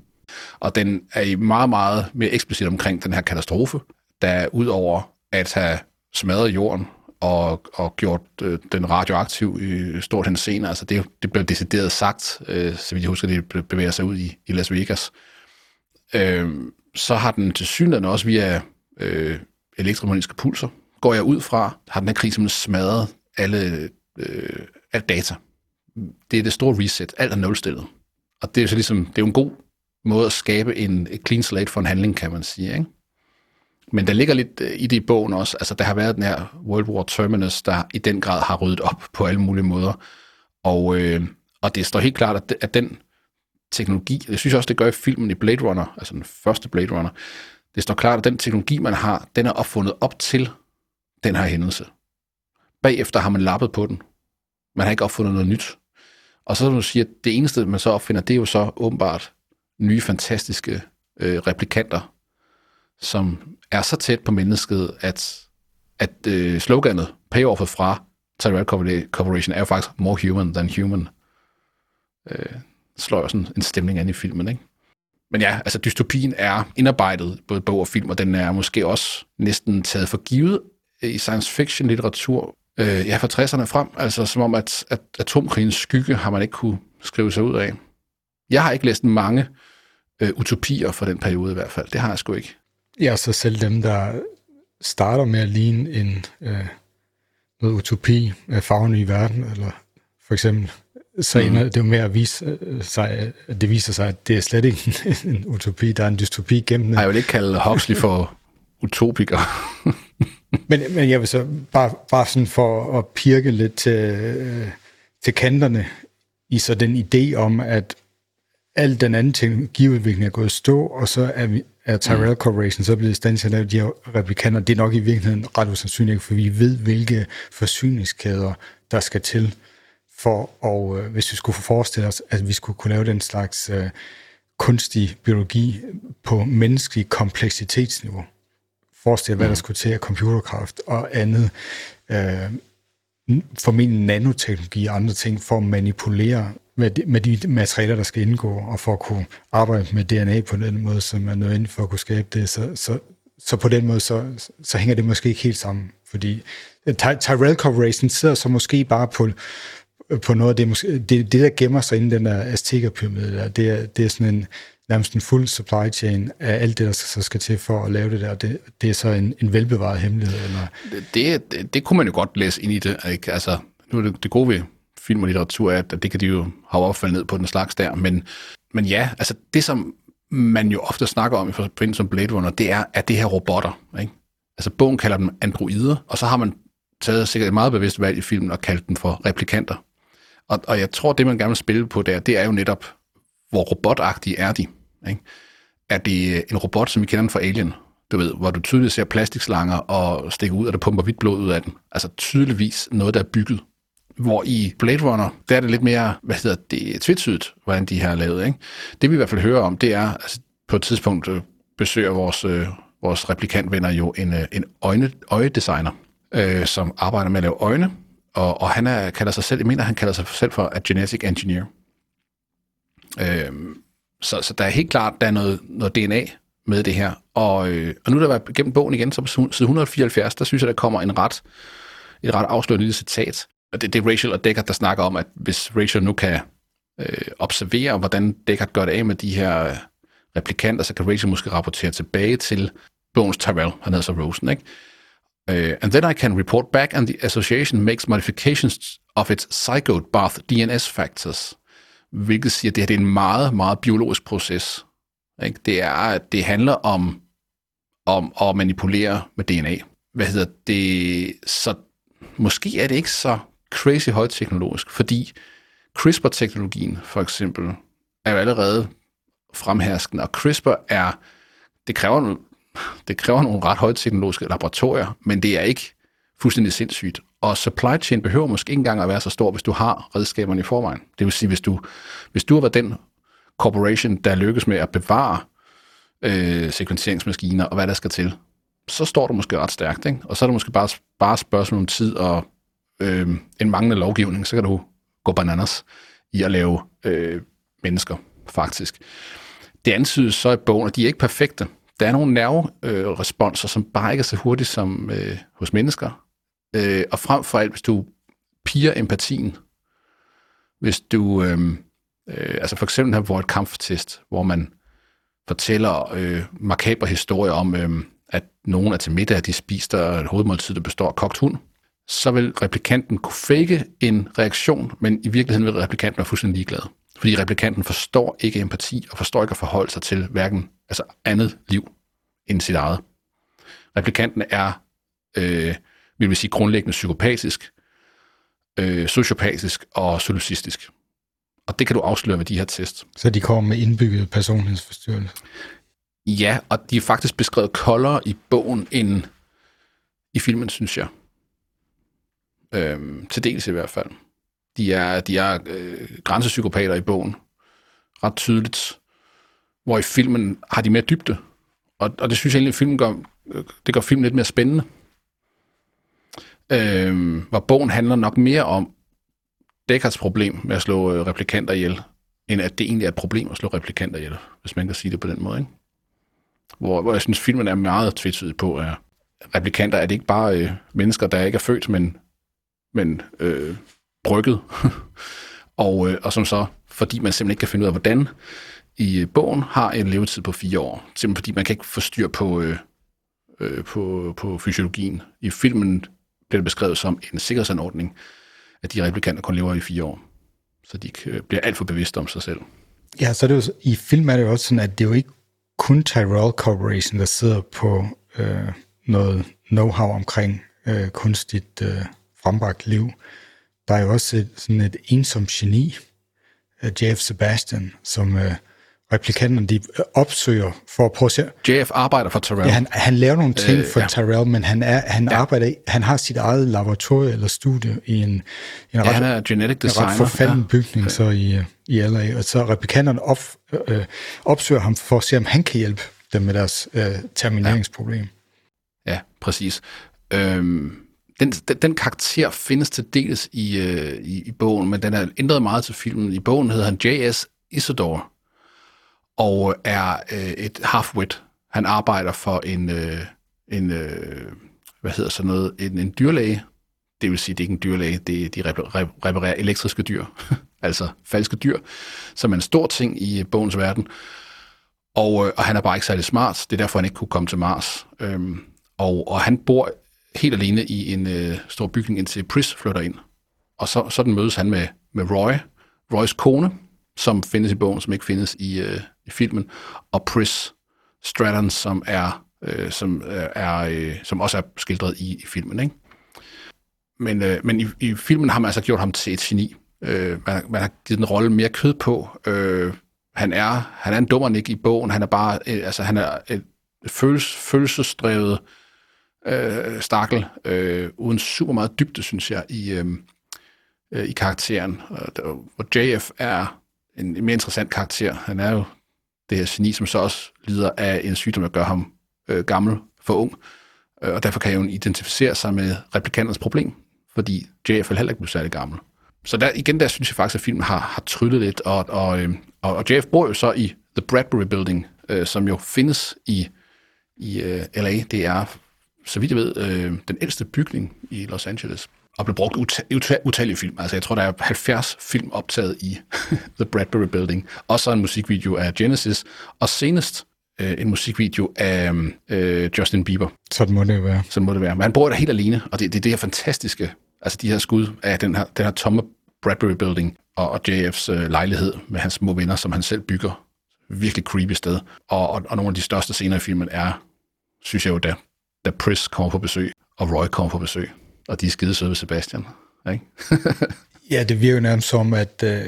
Og den er i meget, meget mere eksplicit omkring den her katastrofe, der ud over at have smadret jorden og, og gjort øh, den radioaktiv i stort henseende. Altså det, det blev decideret sagt, øh, så vidt jeg husker, det bevæger sig ud i, i Las Vegas. Øh, så har den til synligheden også via øh, elektromagnetiske pulser, går jeg ud fra, har den her krig simpelthen smadret alle, øh, alt data. Det er det store reset. Alt er nulstillet. Og det er jo så ligesom, det er jo en god måde at skabe en et clean slate for en handling, kan man sige. Ikke? Men der ligger lidt øh, i det i bogen også. Altså, der har været den her World War Terminus, der i den grad har ryddet op på alle mulige måder. Og, øh, og det står helt klart, at, at den teknologi, jeg synes også, det gør i filmen i Blade Runner, altså den første Blade Runner, det står klart, at den teknologi, man har, den er opfundet op til den her hændelse. Bagefter har man lappet på den. Man har ikke opfundet noget nyt. Og så vil du sige, at det eneste, man så opfinder, det er jo så åbenbart nye, fantastiske øh, replikanter, som er så tæt på mennesket, at, at øh, sloganet, payoffet fra Tyrell Corporation, er jo faktisk more human than human. Øh, slår jo sådan en stemning an i filmen, ikke? Men ja, altså dystopien er indarbejdet både bog og film, og den er måske også næsten taget for givet øh, i science fiction litteratur. Øh, ja, fra 60'erne frem, altså som om, at, at atomkrigens skygge har man ikke kunne skrive sig ud af. Jeg har ikke læst mange øh, utopier fra den periode i hvert fald. Det har jeg sgu ikke. Ja, så selv dem, der starter med at ligne en øh, noget utopi af farven i verden, eller for eksempel, så mm. det jo med at vise øh, sig, at det viser sig, at det er slet ikke en, en utopi, der er en dystopi gennem Jeg vil ikke kalde Huxley for utopiker. men, men jeg vil så bare, bare sådan for at pirke lidt til, øh, til kanterne i så den idé om, at al den anden teknologiudvikling er gået stå, og så er, vi, er Tyrell mm. Corporation så blevet i stand til at lave de her replikanter. Det er nok i virkeligheden ret usandsynligt, for vi ved, hvilke forsyningskæder, der skal til for, og øh, hvis vi skulle forestille os, at vi skulle kunne lave den slags øh, kunstig biologi på menneskelig kompleksitetsniveau. Forestil hvad der mm. skulle til af computerkraft og andet, øh, formentlig nanoteknologi og andre ting, for at manipulere med de, med de materialer, der skal indgå, og for at kunne arbejde med DNA på den måde, som er nødvendigt for at kunne skabe det. Så, så, så på den måde, så, så hænger det måske ikke helt sammen. Fordi Ty- Tyrell Corporation sidder så måske bare på, på noget af det, måske, det, det der gemmer sig inden den der Azteca-pyramide, der, det, er, det er sådan en, nærmest en fuld supply chain af alt det, der så skal til for at lave det der. Det, det er så en, en velbevaret hemmelighed. Eller? Det, det, det kunne man jo godt læse ind i det. Ikke? Altså, nu er det, det gode ved film og litteratur er, at det kan de jo have opfaldet ned på den slags der. Men, men ja, altså det, som man jo ofte snakker om i forbindelse med Blade Runner, det er, at det her robotter. Ikke? Altså bogen kalder dem androider, og så har man taget sikkert et meget bevidst valg i filmen og kaldt dem for replikanter. Og, og jeg tror, det man gerne vil spille på der, det er jo netop, hvor robotagtige er de. Ikke? Er det øh, en robot, som vi kender den fra Alien? Du ved, hvor du tydeligt ser plastikslanger og stikker ud, og der pumper hvidt blod ud af den. Altså tydeligvis noget, der er bygget. Hvor i Blade Runner, der er det lidt mere, hvad hedder det, tvetydigt, hvordan de er lavet. Ikke? Det vi i hvert fald hører om, det er, altså på et tidspunkt øh, besøger vores, øh, vores replikantvenner jo en, øh, en øjne, øjedesigner, øh, som arbejder med at lave øjne, og, og han er, kalder sig selv, jeg mener, han kalder sig selv for a genetic engineer. Øhm, så, så der er helt klart, der er noget, noget DNA med det her. Og, øh, og nu der var gennem bogen igen, så på side 174, der synes jeg, der kommer en ret, et ret afslørende lille citat. Og det, det er Rachel og Deckard, der snakker om, at hvis Rachel nu kan øh, observere, hvordan Deckard gør det af med de her øh, replikanter, så kan Rachel måske rapportere tilbage til bogens Tyrell, han hedder så Rosen, ikke? Uh, and then I can report back and the association makes modifications of its zygote bath DNS factors, hvilket siger, at det her det er en meget, meget biologisk proces. Ikke? Det, er, det handler om, om at manipulere med DNA. Hvad hedder det? Så måske er det ikke så crazy højteknologisk, fordi CRISPR-teknologien for eksempel er jo allerede fremherskende, og CRISPR er, det kræver, det kræver nogle ret højteknologiske laboratorier, men det er ikke fuldstændig sindssygt. Og supply chain behøver måske ikke engang at være så stor, hvis du har redskaberne i forvejen. Det vil sige, hvis du, hvis du har været den corporation, der lykkes med at bevare øh, sekvenseringsmaskiner og hvad der skal til, så står du måske ret stærkt. Ikke? Og så er det måske bare, bare spørgsmål om tid og øh, en manglende lovgivning, så kan du gå bananas i at lave øh, mennesker, faktisk. Det antydes så i bogen, at de er ikke perfekte. Der er nogle nerveresponser, øh, som bare ikke er så hurtige som øh, hos mennesker. Øh, og frem for alt, hvis du piger empatien, hvis du, øh, øh, altså for eksempel her hvor et kamptest, hvor man fortæller øh, makabre historier om, øh, at nogen er til middag, at de spiser et hovedmåltid, der består af kogt hund, så vil replikanten kunne fake en reaktion, men i virkeligheden vil replikanten være fuldstændig ligeglad. Fordi replikanten forstår ikke empati, og forstår ikke at forholde sig til hverken altså andet liv end sit eget. Replikanten er, øh, vil vi sige, grundlæggende psykopatisk, øh, sociopatisk og solucistisk. Og det kan du afsløre ved de her test. Så de kommer med indbygget personlighedsforstyrrelse? Ja, og de er faktisk beskrevet koldere i bogen end i filmen, synes jeg. Øhm, til dels i hvert fald. De er, de er øh, grænsepsykopater i bogen. Ret tydeligt. Hvor i filmen har de mere dybde. Og, og det synes jeg egentlig, at filmen gør, det gør filmen lidt mere spændende. Øhm, hvor bogen handler nok mere om Deckards problem med at slå øh, replikanter ihjel, end at det egentlig er et problem at slå replikanter ihjel, hvis man kan sige det på den måde. Ikke? Hvor, hvor jeg synes, filmen er meget tvetydig på, at replikanter er det ikke bare øh, mennesker, der ikke er født, men, men øh, brygget. og, øh, og som så, fordi man simpelthen ikke kan finde ud af, hvordan i øh, bogen har en levetid på fire år. Simpelthen fordi man kan ikke få styr på, øh, øh, på, på fysiologien. I filmen bliver det beskrevet som en sikkerhedsanordning, at de replikanter kun lever i fire år. Så de øh, bliver alt for bevidste om sig selv. Ja, så er det jo, i film er det jo også sådan, at det er jo ikke kun Tyrell Corporation, der sidder på øh, noget know-how omkring øh, kunstigt øh, frembragt liv. Der er jo også et, sådan et ensomt geni, øh, J.F. Sebastian, som øh, replikanterne de opsøger for at prøve at se... JF arbejder for Tyrell. Ja, han, han laver nogle ting øh, for ja. Tyrell, men han, er, han, ja. arbejder, han har sit eget laboratorium eller studie i en, en ja, ret, han er genetic designer. Ret forfalden ja. bygning så i, i LA. Og så replikanterne op, øh, opsøger ham for at se, om han kan hjælpe dem med deres øh, termineringsproblem. Ja, ja præcis. Øhm, den, den, den karakter findes til dels i, øh, i, i bogen, men den er ændret meget til filmen. I bogen hedder han J.S. Isidore, og øh, er øh, et halfwit. Han arbejder for en, øh, en øh, hvad hedder sådan noget, en, en dyrlæge. Det vil sige, det er ikke en dyrlæge, det, de reparerer elektriske dyr, altså falske dyr, som er en stor ting i øh, bogens verden. Og, øh, og han er bare ikke særlig smart, det er derfor, han ikke kunne komme til Mars. Øhm, og, og han bor helt alene i en øh, stor bygning, indtil Pris flytter ind. Og så, sådan mødes han med, med Roy, Roys kone, som findes i bogen, som ikke findes i, øh, i filmen, og Pris Stratton, som er, øh, som, øh, er øh, som også er skildret i, i filmen. Ikke? Men, øh, men i, i filmen har man altså gjort ham til et geni. Øh, man, man har givet den rolle mere kød på. Øh, han er, han er en dummer ikke i bogen. Han er bare, øh, altså han er et følelses, følelsesdrevet øh, stakkel, øh, uden super meget dybde, synes jeg, i, øh, øh, i karakteren. Og JF er en, en mere interessant karakter. Han er jo det her geni, som så også lider af en sygdom, der gør ham øh, gammel for ung. Øh, og derfor kan jeg identificere sig med replikanternes problem, fordi JF heller ikke blev særlig gammel. Så der, igen der synes jeg faktisk, at filmen har, har tryllet lidt, og, og, øh, og, og JF bor jo så i The Bradbury Building, øh, som jo findes i, i øh, LA. Det er, så vidt jeg ved, øh, den ældste bygning i Los Angeles, og blev brugt uta- utallige film. Altså jeg tror, der er 70 film optaget i The Bradbury Building. Også en musikvideo af Genesis, og senest øh, en musikvideo af øh, Justin Bieber. Sådan må det være. Sådan må det være. Men han bor der helt alene, og det, det, det er fantastiske, altså de her skud af den her, den her tomme Bradbury Building og, og JF's øh, lejlighed med hans små venner, som han selv bygger. Virkelig creepy sted. Og, og, og nogle af de største scener i filmen er, synes jeg jo, da, da Pris kommer på besøg, og Roy kommer på besøg, og de er skide søde ved Sebastian. Ikke? ja, det virker nærmest som, at, øh,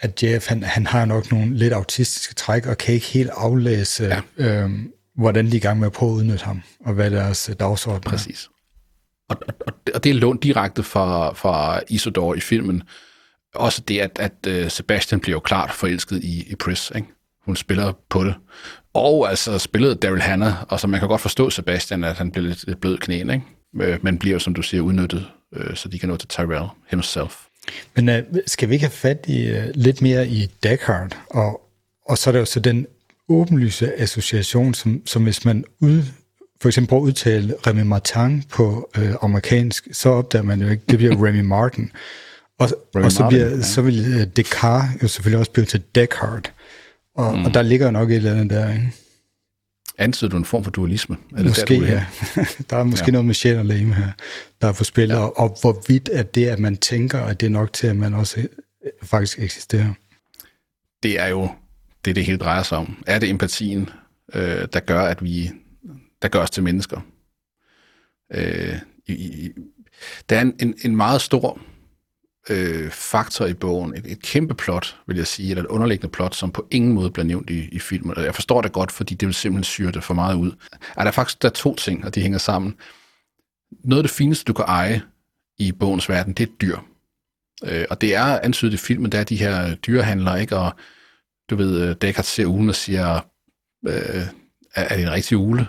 at Jeff, han, han har nok nogle lidt autistiske træk, og kan ikke helt aflæse, ja. øh, hvordan de er i gang med at prøve at udnytte ham, og hvad deres øh, dagsorden er. Præcis. Og, og, og det er lånt direkte fra, fra Isidore i filmen. Også det, at, at øh, Sebastian bliver jo klart forelsket i, i Pris. Ikke? Hun spiller på det. Og altså spillede Daryl Hannah, og så man kan godt forstå Sebastian, at han bliver lidt, lidt blød knæen, ikke? Øh, men bliver, som du siger, udnyttet, øh, så de kan nå til Tyrell himself. Men uh, skal vi ikke have fat i uh, lidt mere i Deckard? Og, og så er der jo så den åbenlyse association, som, som hvis man ud, for eksempel prøver at udtale Remy Martin på uh, amerikansk, så opdager man jo ikke, det bliver Remy Martin. Og, og så, bliver, Martin, ja. så vil uh, Descartes jo selvfølgelig også blive til Deckard. Og, mm. og der ligger jo nok et eller andet der, ikke? Antyder du en form for dualisme? Er det måske, der, ja. der er måske ja. noget med sjæl og læme her, der er for spil, ja. og, og hvorvidt er det, at man tænker, at det er nok til, at man også øh, faktisk eksisterer? Det er jo det, det hele drejer sig om. Er det empatien, øh, der gør, at vi, der gør os til mennesker? Øh, i, der er en, en, en meget stor øh, faktor i bogen, et, et kæmpe plot, vil jeg sige, eller et underliggende plot, som på ingen måde bliver nævnt i, i filmen. Og jeg forstår det godt, fordi det vil simpelthen syre det for meget ud. Er der er faktisk der er to ting, og de hænger sammen. Noget af det fineste, du kan eje i bogens verden, det er et dyr. Øh, og det er antydet i filmen, der er de her dyrehandlere, ikke? Og du ved, øh, Descartes Deckard ser ugen og siger, øh, er, er det en rigtig ule?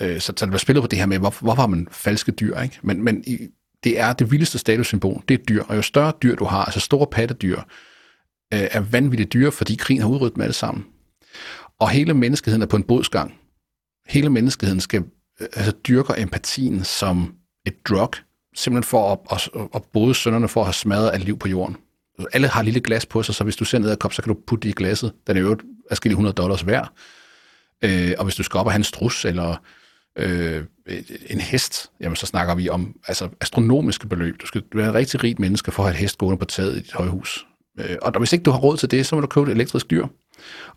Øh, så, så det var spillet på det her med, hvor, hvorfor har man falske dyr, ikke? Men, men i, det er det vildeste statussymbol, det er dyr. Og jo større dyr du har, altså store pattedyr, øh, er vanvittigt dyre, fordi krigen har udryddet dem alle sammen. Og hele menneskeheden er på en bodsgang. Hele menneskeheden skal øh, altså, dyrke empatien som et drug, simpelthen for at, at, at bode sønderne for at have smadret alt liv på jorden. Alle har et lille glas på sig, så hvis du ser ned ad kop, så kan du putte det i glasset. Den er jo afskillige 100 dollars værd. Øh, og hvis du skal op og have en strus, eller øh, en hest, jamen så snakker vi om altså, astronomiske beløb. Du skal være en rigtig rig menneske for at have et hest gående på taget i dit højhus. Øh, og hvis ikke du har råd til det, så må du købe et elektrisk dyr.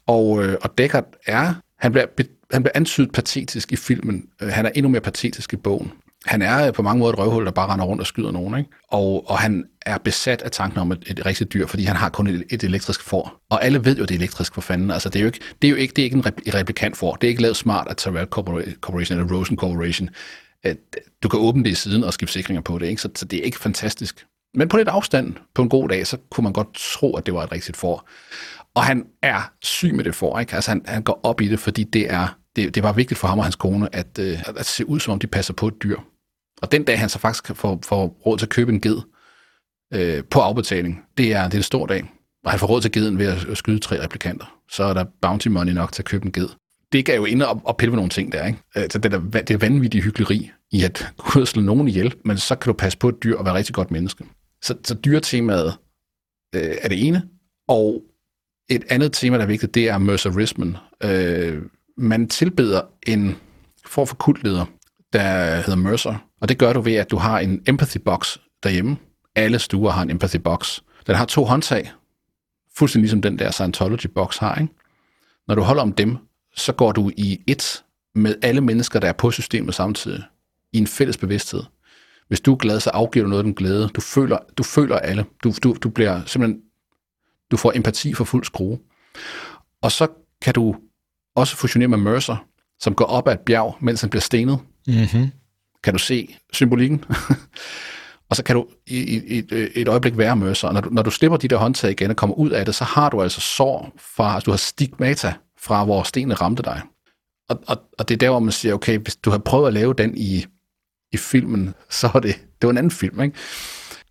Og, øh, og Deckard er, han bliver, han bliver antydet patetisk i filmen. Øh, han er endnu mere patetisk i bogen han er øh, på mange måder et røvhul, der bare render rundt og skyder nogen. Ikke? Og, og han er besat af tanken om et, et rigtigt dyr, fordi han har kun et, et elektrisk får. Og alle ved jo, det er elektrisk for fanden. Altså, det er jo ikke, det er jo ikke, det er ikke en replikant for. Det er ikke lavet smart af Terrell Corporation eller Rosen Corporation. Du kan åbne det i siden og skifte sikringer på det. Ikke? Så, så det er ikke fantastisk. Men på lidt afstand, på en god dag, så kunne man godt tro, at det var et rigtigt får. Og han er syg med det for, ikke? Altså han, han går op i det, fordi det er det, det var vigtigt for ham og hans kone at, øh, at se ud, som om de passer på et dyr. Og den dag, han så faktisk får, får råd til at købe en ged øh, på afbetaling, det er, det er en stor dag. Og han får råd til geden ved at skyde tre replikanter. Så er der bounty money nok til at købe en ged. Det gav jo ind og, og pille på nogle ting der, ikke? Altså, det, der, det er vanvittigt hyggeleri i at kunne slå nogen ihjel, men så kan du passe på et dyr og være et rigtig godt menneske. Så, så dyretemaet øh, er det ene. Og et andet tema, der er vigtigt, det er mercerismen. Øh, man tilbeder en form for kultleder, der hedder Mercer. Og det gør du ved, at du har en empathy box derhjemme. Alle stuer har en empathy box. Den har to håndtag, fuldstændig ligesom den der Scientology box har. Ikke? Når du holder om dem, så går du i et med alle mennesker, der er på systemet samtidig, i en fælles bevidsthed. Hvis du er glad, så afgiver du noget af den glæde. Du føler, du føler alle. Du, du, du bliver simpelthen, du får empati for fuld skrue. Og så kan du også fusionere med Mercer, som går op ad et bjerg, mens han bliver stenet. Mm-hmm. Kan du se symbolikken? og så kan du i, i, et, øh, et øjeblik være mørser. Og når du, når du slipper de der håndtag igen og kommer ud af det, så har du altså sår fra, altså du har stigmata fra, hvor stenene ramte dig. Og, og, og det er der, hvor man siger, okay, hvis du har prøvet at lave den i, i filmen, så er det, det var en anden film, ikke?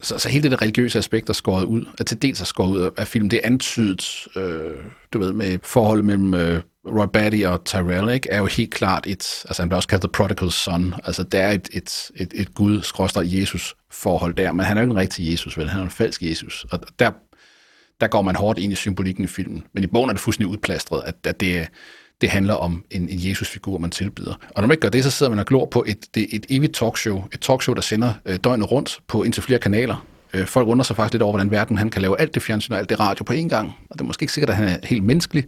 Så, så hele det der religiøse aspekt er skåret ud, er til dels er skåret ud af filmen. Det er antydet, øh, du ved, med forholdet mellem øh, Roy Batty og Tyrell, ikke, er jo helt klart et, altså han bliver også kaldt The Prodigal Son, altså der er et, et, et, et Gud, skråstrej Jesus forhold der, men han er jo ikke en rigtig Jesus, vel? Han er en falsk Jesus, og der, der går man hårdt ind i symbolikken i filmen, men i bogen er det fuldstændig udplastret, at, at det er, det handler om en, en Jesus-figur, man tilbyder. Og når man ikke gør det, så sidder man og glor på et, det, et evigt talkshow. Et talkshow, der sender øh, døgnet rundt på indtil flere kanaler. Øh, folk undrer sig faktisk lidt over, hvordan verden han kan lave alt det fjernsyn og alt det radio på én gang. Og det er måske ikke sikkert, at han er helt menneskelig.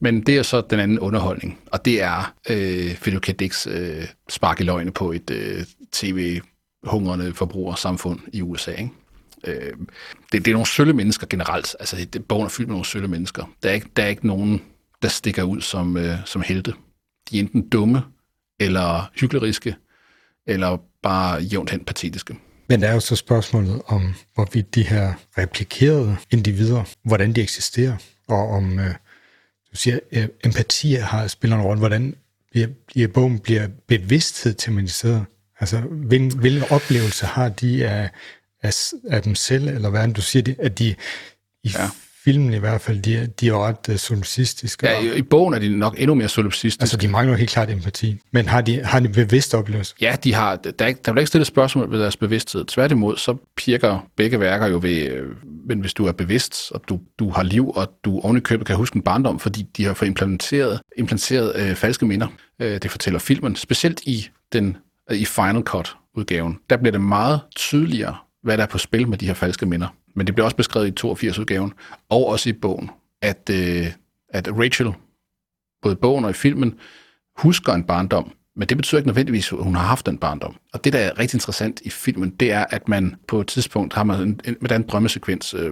Men det er så den anden underholdning. Og det er øh, Philip K. Dicks øh, spark i løgne på et øh, tv-hungrende forbrugersamfund i USA. Ikke? Øh, det, det er nogle sølle mennesker generelt. Altså, det, bogen er fyldt med nogle sølle mennesker. Der er ikke, der er ikke nogen der stikker ud som, øh, som helte. De er enten dumme, eller hykleriske, eller bare jævnt hen patetiske. Men der er jo så spørgsmålet om, hvorvidt de her replikerede individer, hvordan de eksisterer, og om, øh, du siger, øh, empati har spiller en rolle, hvordan bliver, bliver bogen bliver bevidsthed tematiseret. Altså, hvilken, hvilken oplevelse har de af, af, af dem selv, eller hvad du siger, at de i Ja. Filmen i hvert fald, de, er- de er ret uh, solipsistiske. Ja, i, i bogen er de nok endnu mere solipsistiske. Altså, de mangler jo helt klart empati. Men har de, har de bevidst oplevelse? Ja, de har, der, er ikke, der bliver ikke stillet spørgsmål ved deres bevidsthed. Tværtimod, så pirker begge værker jo ved, øh, men hvis du er bevidst, og du, du har liv, og du ovenikøbet kan huske en barndom, fordi de har fået implementeret, implementeret øh, falske minder. Øh, det fortæller filmen, specielt i den øh, i Final Cut-udgaven. Der bliver det meget tydeligere, hvad der er på spil med de her falske minder. Men det bliver også beskrevet i 82-udgaven, og også i bogen, at, øh, at Rachel, både i bogen og i filmen, husker en barndom, men det betyder ikke nødvendigvis, at hun har haft en barndom. Og det, der er rigtig interessant i filmen, det er, at man på et tidspunkt har man en, en, med en drømmesekvens, øh,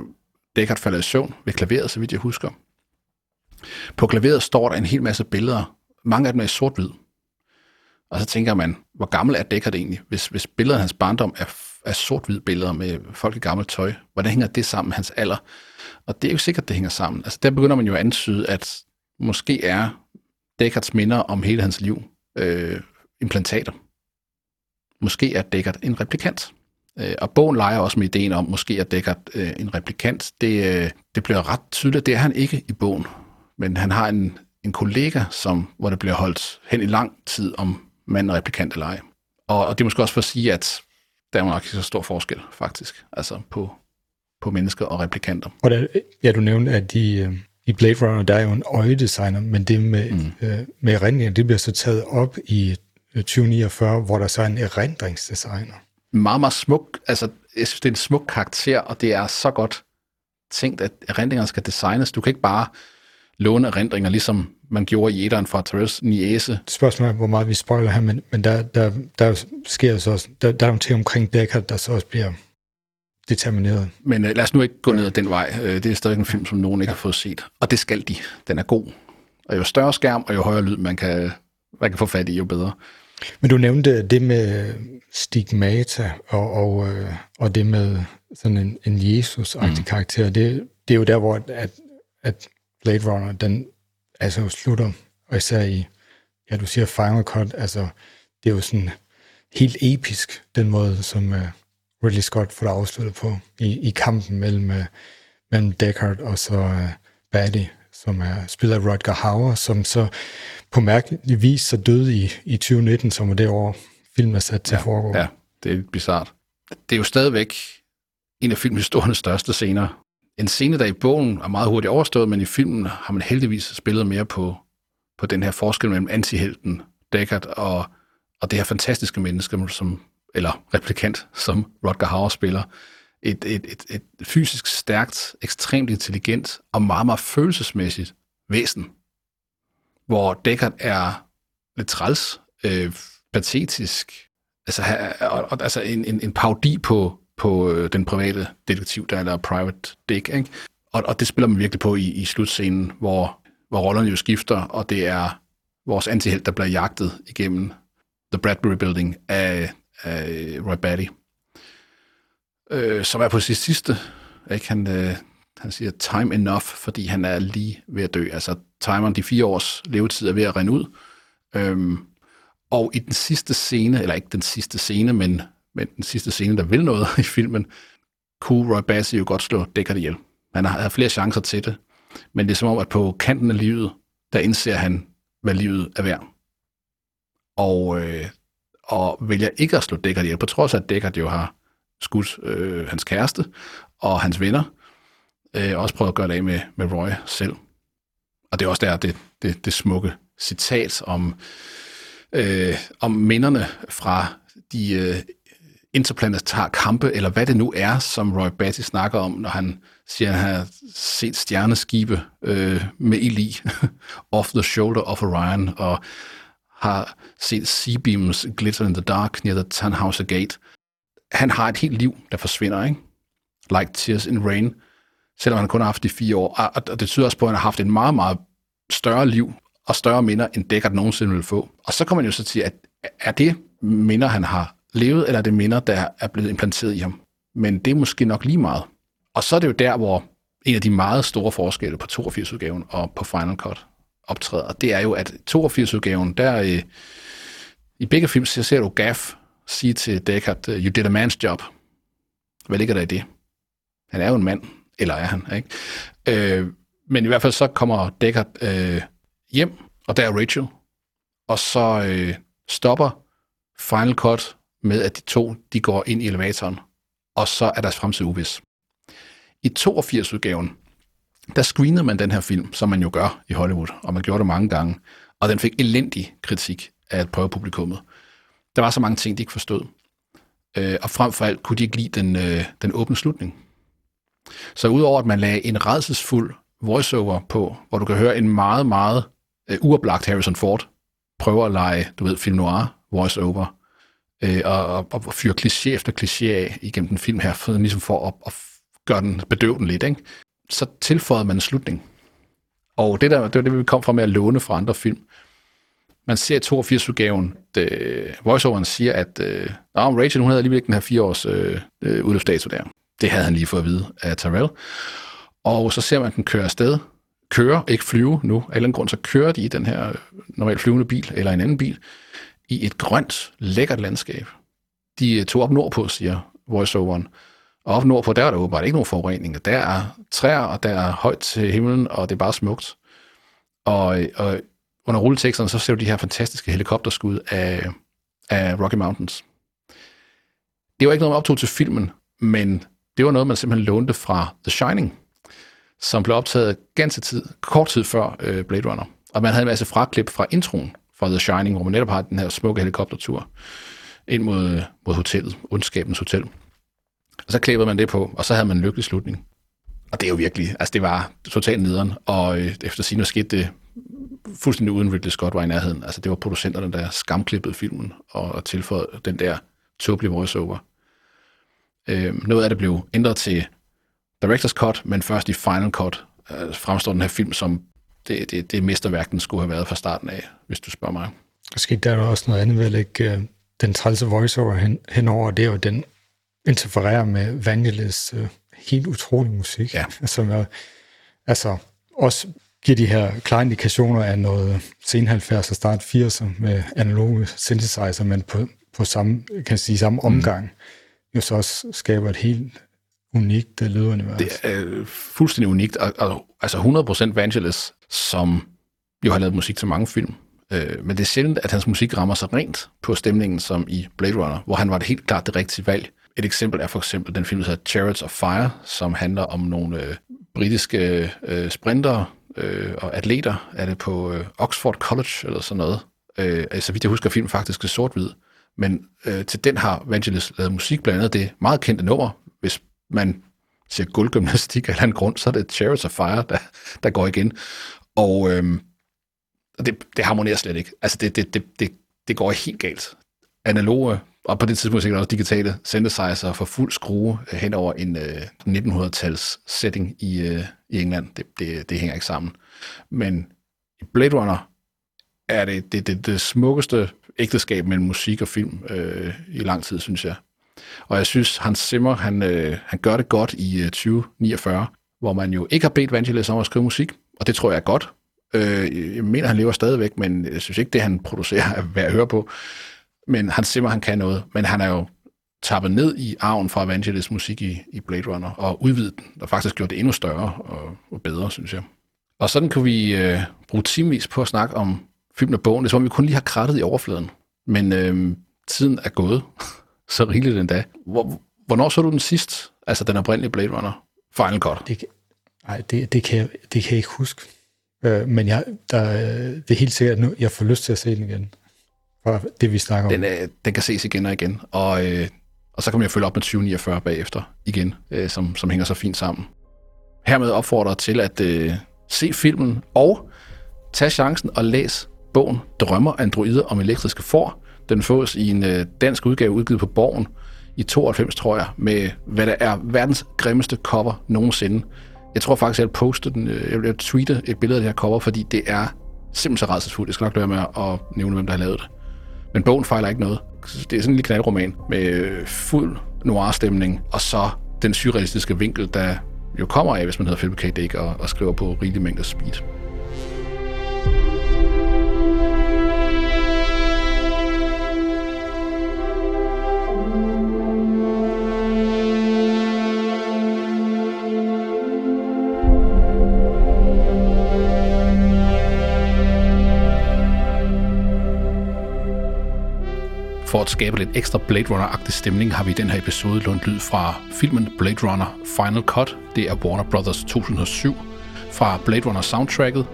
Deckard falder i søvn ved klaveret, så vidt jeg husker. På klaveret står der en hel masse billeder, mange af dem er i sort-hvid. Og så tænker man, hvor gammel er Deckard egentlig? Hvis, hvis billedet af hans barndom er, af sort-hvid billeder med folk i gammelt tøj, hvordan hænger det sammen med hans alder? Og det er jo sikkert, det hænger sammen. Altså der begynder man jo at antyde, at måske er Deckards minder om hele hans liv øh, implantater. Måske er Deckard en replikant. Øh, og bogen leger også med ideen om, måske er Deckard øh, en replikant. Det, øh, det bliver ret tydeligt, det er han ikke i bogen. Men han har en, en kollega, som, hvor det bliver holdt hen i lang tid, om manden er replikant eller ej. Og, og det er måske også for at sige, at der er nok ikke så stor forskel, faktisk, altså på, på mennesker og replikanter. Og der, ja, du nævnte, at de, øh, i Blade Runner, der er jo en øjedesigner, men det med, mm. øh, med erindringer, det bliver så taget op i øh, 2049, hvor der så er en erindringsdesigner. Meget, meget smuk, altså jeg synes, det er en smuk karakter, og det er så godt tænkt, at erindringerne skal designes. Du kan ikke bare låne erindringer, ligesom man gjorde i etteren fra Therese Niese. Spørgsmålet er, hvor meget vi spoiler her, men, men der, der, der sker så også, der, der er nogle ting omkring Deckard, der så også bliver determineret. Men øh, lad os nu ikke gå ned ad den vej. Øh, det er stadig en film, som nogen ikke har fået set. Og det skal de. Den er god. Og jo større skærm, og jo højere lyd, man kan, man kan få fat i, jo bedre. Men du nævnte det med stigmata og, og, øh, og det med sådan en, en Jesus-agtig mm. karakter. Det, det er jo der, hvor at, at Blade Runner, den altså slutter, og især i, ja, du siger Final Cut, altså det er jo sådan helt episk, den måde, som uh, Ridley Scott får det afsluttet på, i, i kampen mellem, uh, mellem Deckard og så uh, Batty, som er spillet af Rutger Hauer, som så på mærkelig vis så døde i, i 2019, som var det år, filmen er sat til at foregå. Ja, det er lidt bizart. Det er jo stadigvæk en af filmhistoriens største scener. En scene, der i bogen er meget hurtigt overstået, men i filmen har man heldigvis spillet mere på, på den her forskel mellem antihelten Deckard og, og det her fantastiske menneske, som, eller replikant, som Rodger Hauer spiller. Et, et, et, et fysisk stærkt, ekstremt intelligent og meget, meget følelsesmæssigt væsen, hvor Deckard er lidt træls, øh, patetisk, altså, og, og, altså en, en, en parodi på, på øh, den private detektiv, der er Private Dick, ikke? Og, og det spiller man virkelig på i, i slutscenen, hvor, hvor rollerne jo skifter, og det er vores antihelt, der bliver jagtet igennem The Bradbury Building af, af Roy Batty, øh, som er på sit sidste. Ikke? Han, øh, han siger time enough, fordi han er lige ved at dø. Altså timeren, de fire års levetid er ved at rende ud. Øhm, og i den sidste scene, eller ikke den sidste scene, men, men den sidste scene, der vil noget i filmen, kunne Roy Bassi jo godt slå Deckard ihjel. Han har, haft flere chancer til det, men det er som om, at på kanten af livet, der indser han, hvad livet er værd. Og, øh, og vælger ikke at slå Deckard ihjel, på trods af, at Deckard jo har skudt øh, hans kæreste og hans venner, øh, også prøvet at gøre det af med, med Roy selv. Og det er også der, det, det, det smukke citat om, øh, om minderne fra de øh, interplanetar kampe, eller hvad det nu er, som Roy Batty snakker om, når han siger, at han har set stjerneskibe øh, med ild i, off the shoulder of Orion, og har set Seabeams glitter in the dark near the Tannhauser Gate. Han har et helt liv, der forsvinder, ikke? Like tears in rain, selvom han kun har haft de fire år. Ah, og det tyder også på, at han har haft et meget, meget større liv og større minder, end Deckard nogensinde vil få. Og så kan man jo så sige, at er det minder, han har levet, eller det minder, der er blevet implanteret i ham? Men det er måske nok lige meget. Og så er det jo der, hvor en af de meget store forskelle på 82-udgaven og på Final Cut optræder. Det er jo, at 82-udgaven, der øh, i begge film, så ser du Gaff sige til Deckard, øh, you did a man's job. Hvad ligger der i det? Han er jo en mand, eller er han, ikke? Øh, men i hvert fald så kommer Deckard øh, hjem, og der er Rachel, og så øh, stopper Final Cut med, at de to de går ind i elevatoren, og så er deres fremtid uvis. I 82-udgaven, der screenede man den her film, som man jo gør i Hollywood, og man gjorde det mange gange, og den fik elendig kritik af prøvepublikummet. Der var så mange ting, de ikke forstod. Øh, og frem for alt kunne de ikke lide den, øh, den åbne slutning. Så udover at man lagde en redselsfuld voiceover på, hvor du kan høre en meget, meget øh, uoplagt Harrison Ford prøve at lege, du ved, film noir voiceover, øh, og, og, fyre kliché efter kliché af igennem den film her, for, ligesom for at, at gøre den, bedøve den lidt, ikke? så tilføjede man en slutning. Og det, der, det var det, vi kom fra med at låne fra andre film. Man ser i 82-udgaven, voiceoveren siger, at øh, Rachel, hun havde alligevel ikke den her fire års øh, øh, udløbsdato der. Det havde han lige fået at vide af Terrell. Og så ser man den køre afsted. Kører, ikke flyve nu. Af en grund, så kører de i den her øh, normalt flyvende bil, eller en anden bil, i et grønt, lækkert landskab. De øh, tog op nordpå, siger voiceoveren. Og op nordpå, der er der åbenbart ikke nogen forurening. Der er træer, og der er højt til himlen, og det er bare smukt. Og, øh, og under rulleteksterne, så ser du de her fantastiske helikopterskud af, af Rocky Mountains. Det var ikke noget, man optog til filmen, men det var noget, man simpelthen lånte fra The Shining, som blev optaget ganske tid, kort tid før øh, Blade Runner. Og man havde en masse fraklip fra introen fra The Shining, hvor man netop har den her smukke helikoptertur ind mod, mod hotellet, ondskabens hotel. Og så klippede man det på, og så havde man en lykkelig slutning. Og det er jo virkelig, altså det var totalt nederen, og øh, efter sigende skete det fuldstændig uden Ridley Scott var i nærheden. Altså det var producenterne, der skamklippede filmen og tilføjede den der tåbelige voiceover. Øh, noget af det blev ændret til Director's Cut, men først i Final Cut øh, fremstår den her film som det, det, det mesterværk, den skulle have været fra starten af, hvis du spørger mig. Måske der er også noget andet ved at lægge uh, den trælse voiceover hen, henover, det er jo, den interfererer med Vangelis uh, helt utrolig musik, ja. som er, altså også giver de her klare indikationer af noget sen 70'er og start 80'er med analoge synthesizer, men på, på samme, kan sige, samme mm. omgang, mm. jo så også skaber et helt unikt lydunivers. Det er øh, fuldstændig unikt, og, og altså 100% Vangelis, som jo har lavet musik til mange film. Øh, men det er sjældent, at hans musik rammer sig rent på stemningen, som i Blade Runner, hvor han var det helt klart det rigtige valg. Et eksempel er for eksempel den film, der hedder Chariots of Fire, som handler om nogle øh, britiske øh, sprinter øh, og atleter. Er det på øh, Oxford College eller sådan noget? Øh, altså, vidt jeg husker, filmen faktisk er sort-hvid. Men øh, til den har Vangelis lavet musik, blandt andet det meget kendte nummer, hvis man siger guldgymnastik af en grund, så er det Chariots of Fire, der, der går igen. Og øhm, det, det harmonerer slet ikke. Altså, det, det, det, det, det går helt galt. Analoge og på det tidspunkt sikkert også digitale synthesizer for fuld skrue øh, hen over en øh, 1900-tals setting i, øh, i England. Det, det, det hænger ikke sammen. Men i Blade Runner er det det, det, det smukkeste ægteskab mellem musik og film øh, i lang tid, synes jeg. Og jeg synes, Hans Zimmer, han, øh, han gør det godt i øh, 2049, hvor man jo ikke har bedt Vangelis om at skrive musik, og det tror jeg er godt. Øh, jeg mener, han lever stadigvæk, men jeg synes ikke, det han producerer er værd at høre på. Men Hans Zimmer, han kan noget, men han er jo tappet ned i arven fra Vangelis musik i, i Blade Runner, og udvidet den, og faktisk gjort det endnu større og, og bedre, synes jeg. Og sådan kan vi øh, bruge timevis på at snakke om filmen og bogen. Det er som om, vi kun lige har krattet i overfladen. Men øh, tiden er gået så rigeligt endda. Hvor, hvornår så du den sidst? Altså den oprindelige Blade Runner? Final Cut? Det, nej, det, det, kan jeg, det kan jeg ikke huske. Øh, men jeg, der, det er helt sikkert nu, jeg får lyst til at se den igen. For det vi snakker om. Den, øh, den kan ses igen og igen. Og, øh, og så kan jeg følge op med 2049 bagefter igen, øh, som, som hænger så fint sammen. Hermed opfordrer til at øh, se filmen og tage chancen og læs bogen Drømmer androider om elektriske får. Den fås i en øh, dansk udgave udgivet på Borgen i 92, tror jeg, med hvad der er verdens grimmeste cover nogensinde. Jeg tror faktisk, jeg postede den, øh, jeg vil tweete et billede af det her cover, fordi det er simpelthen så rædselsfuldt. Jeg skal nok lade med at nævne, hvem der har lavet det. Men bogen fejler ikke noget. Det er sådan en lille knaldroman med øh, fuld noir-stemning, og så den surrealistiske vinkel, der jo kommer af, hvis man hedder Philip K. Dick og, og skriver på rigelig mængde speed. Godt skabe lidt ekstra Blade Runner-agtig stemning, har vi i den her episode lånt lyd fra filmen Blade Runner Final Cut. Det er Warner Brothers 2007. Fra Blade Runner soundtracket,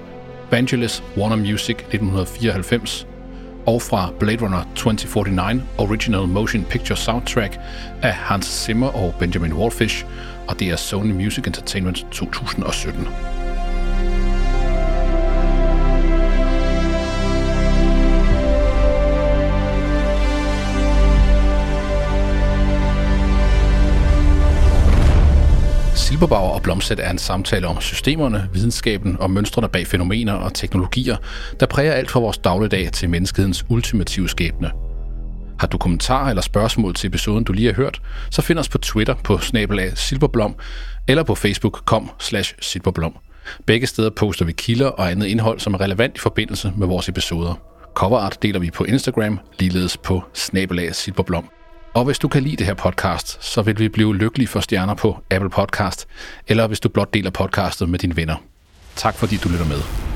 Vangelis Warner Music 1994. Og fra Blade Runner 2049 Original Motion Picture Soundtrack af Hans Zimmer og Benjamin Wallfish. Og det er Sony Music Entertainment 2017. Silberbauer og Blomsæt er en samtale om systemerne, videnskaben og mønstrene bag fænomener og teknologier, der præger alt fra vores dagligdag til menneskehedens ultimative skæbne. Har du kommentarer eller spørgsmål til episoden, du lige har hørt, så find os på Twitter på snabelag silberblom eller på Facebook kom slash silberblom. Begge steder poster vi kilder og andet indhold, som er relevant i forbindelse med vores episoder. Coverart deler vi på Instagram, ligeledes på snabelag silberblom. Og hvis du kan lide det her podcast, så vil vi blive lykkelige for stjerner på Apple Podcast, eller hvis du blot deler podcastet med dine venner. Tak fordi du lytter med.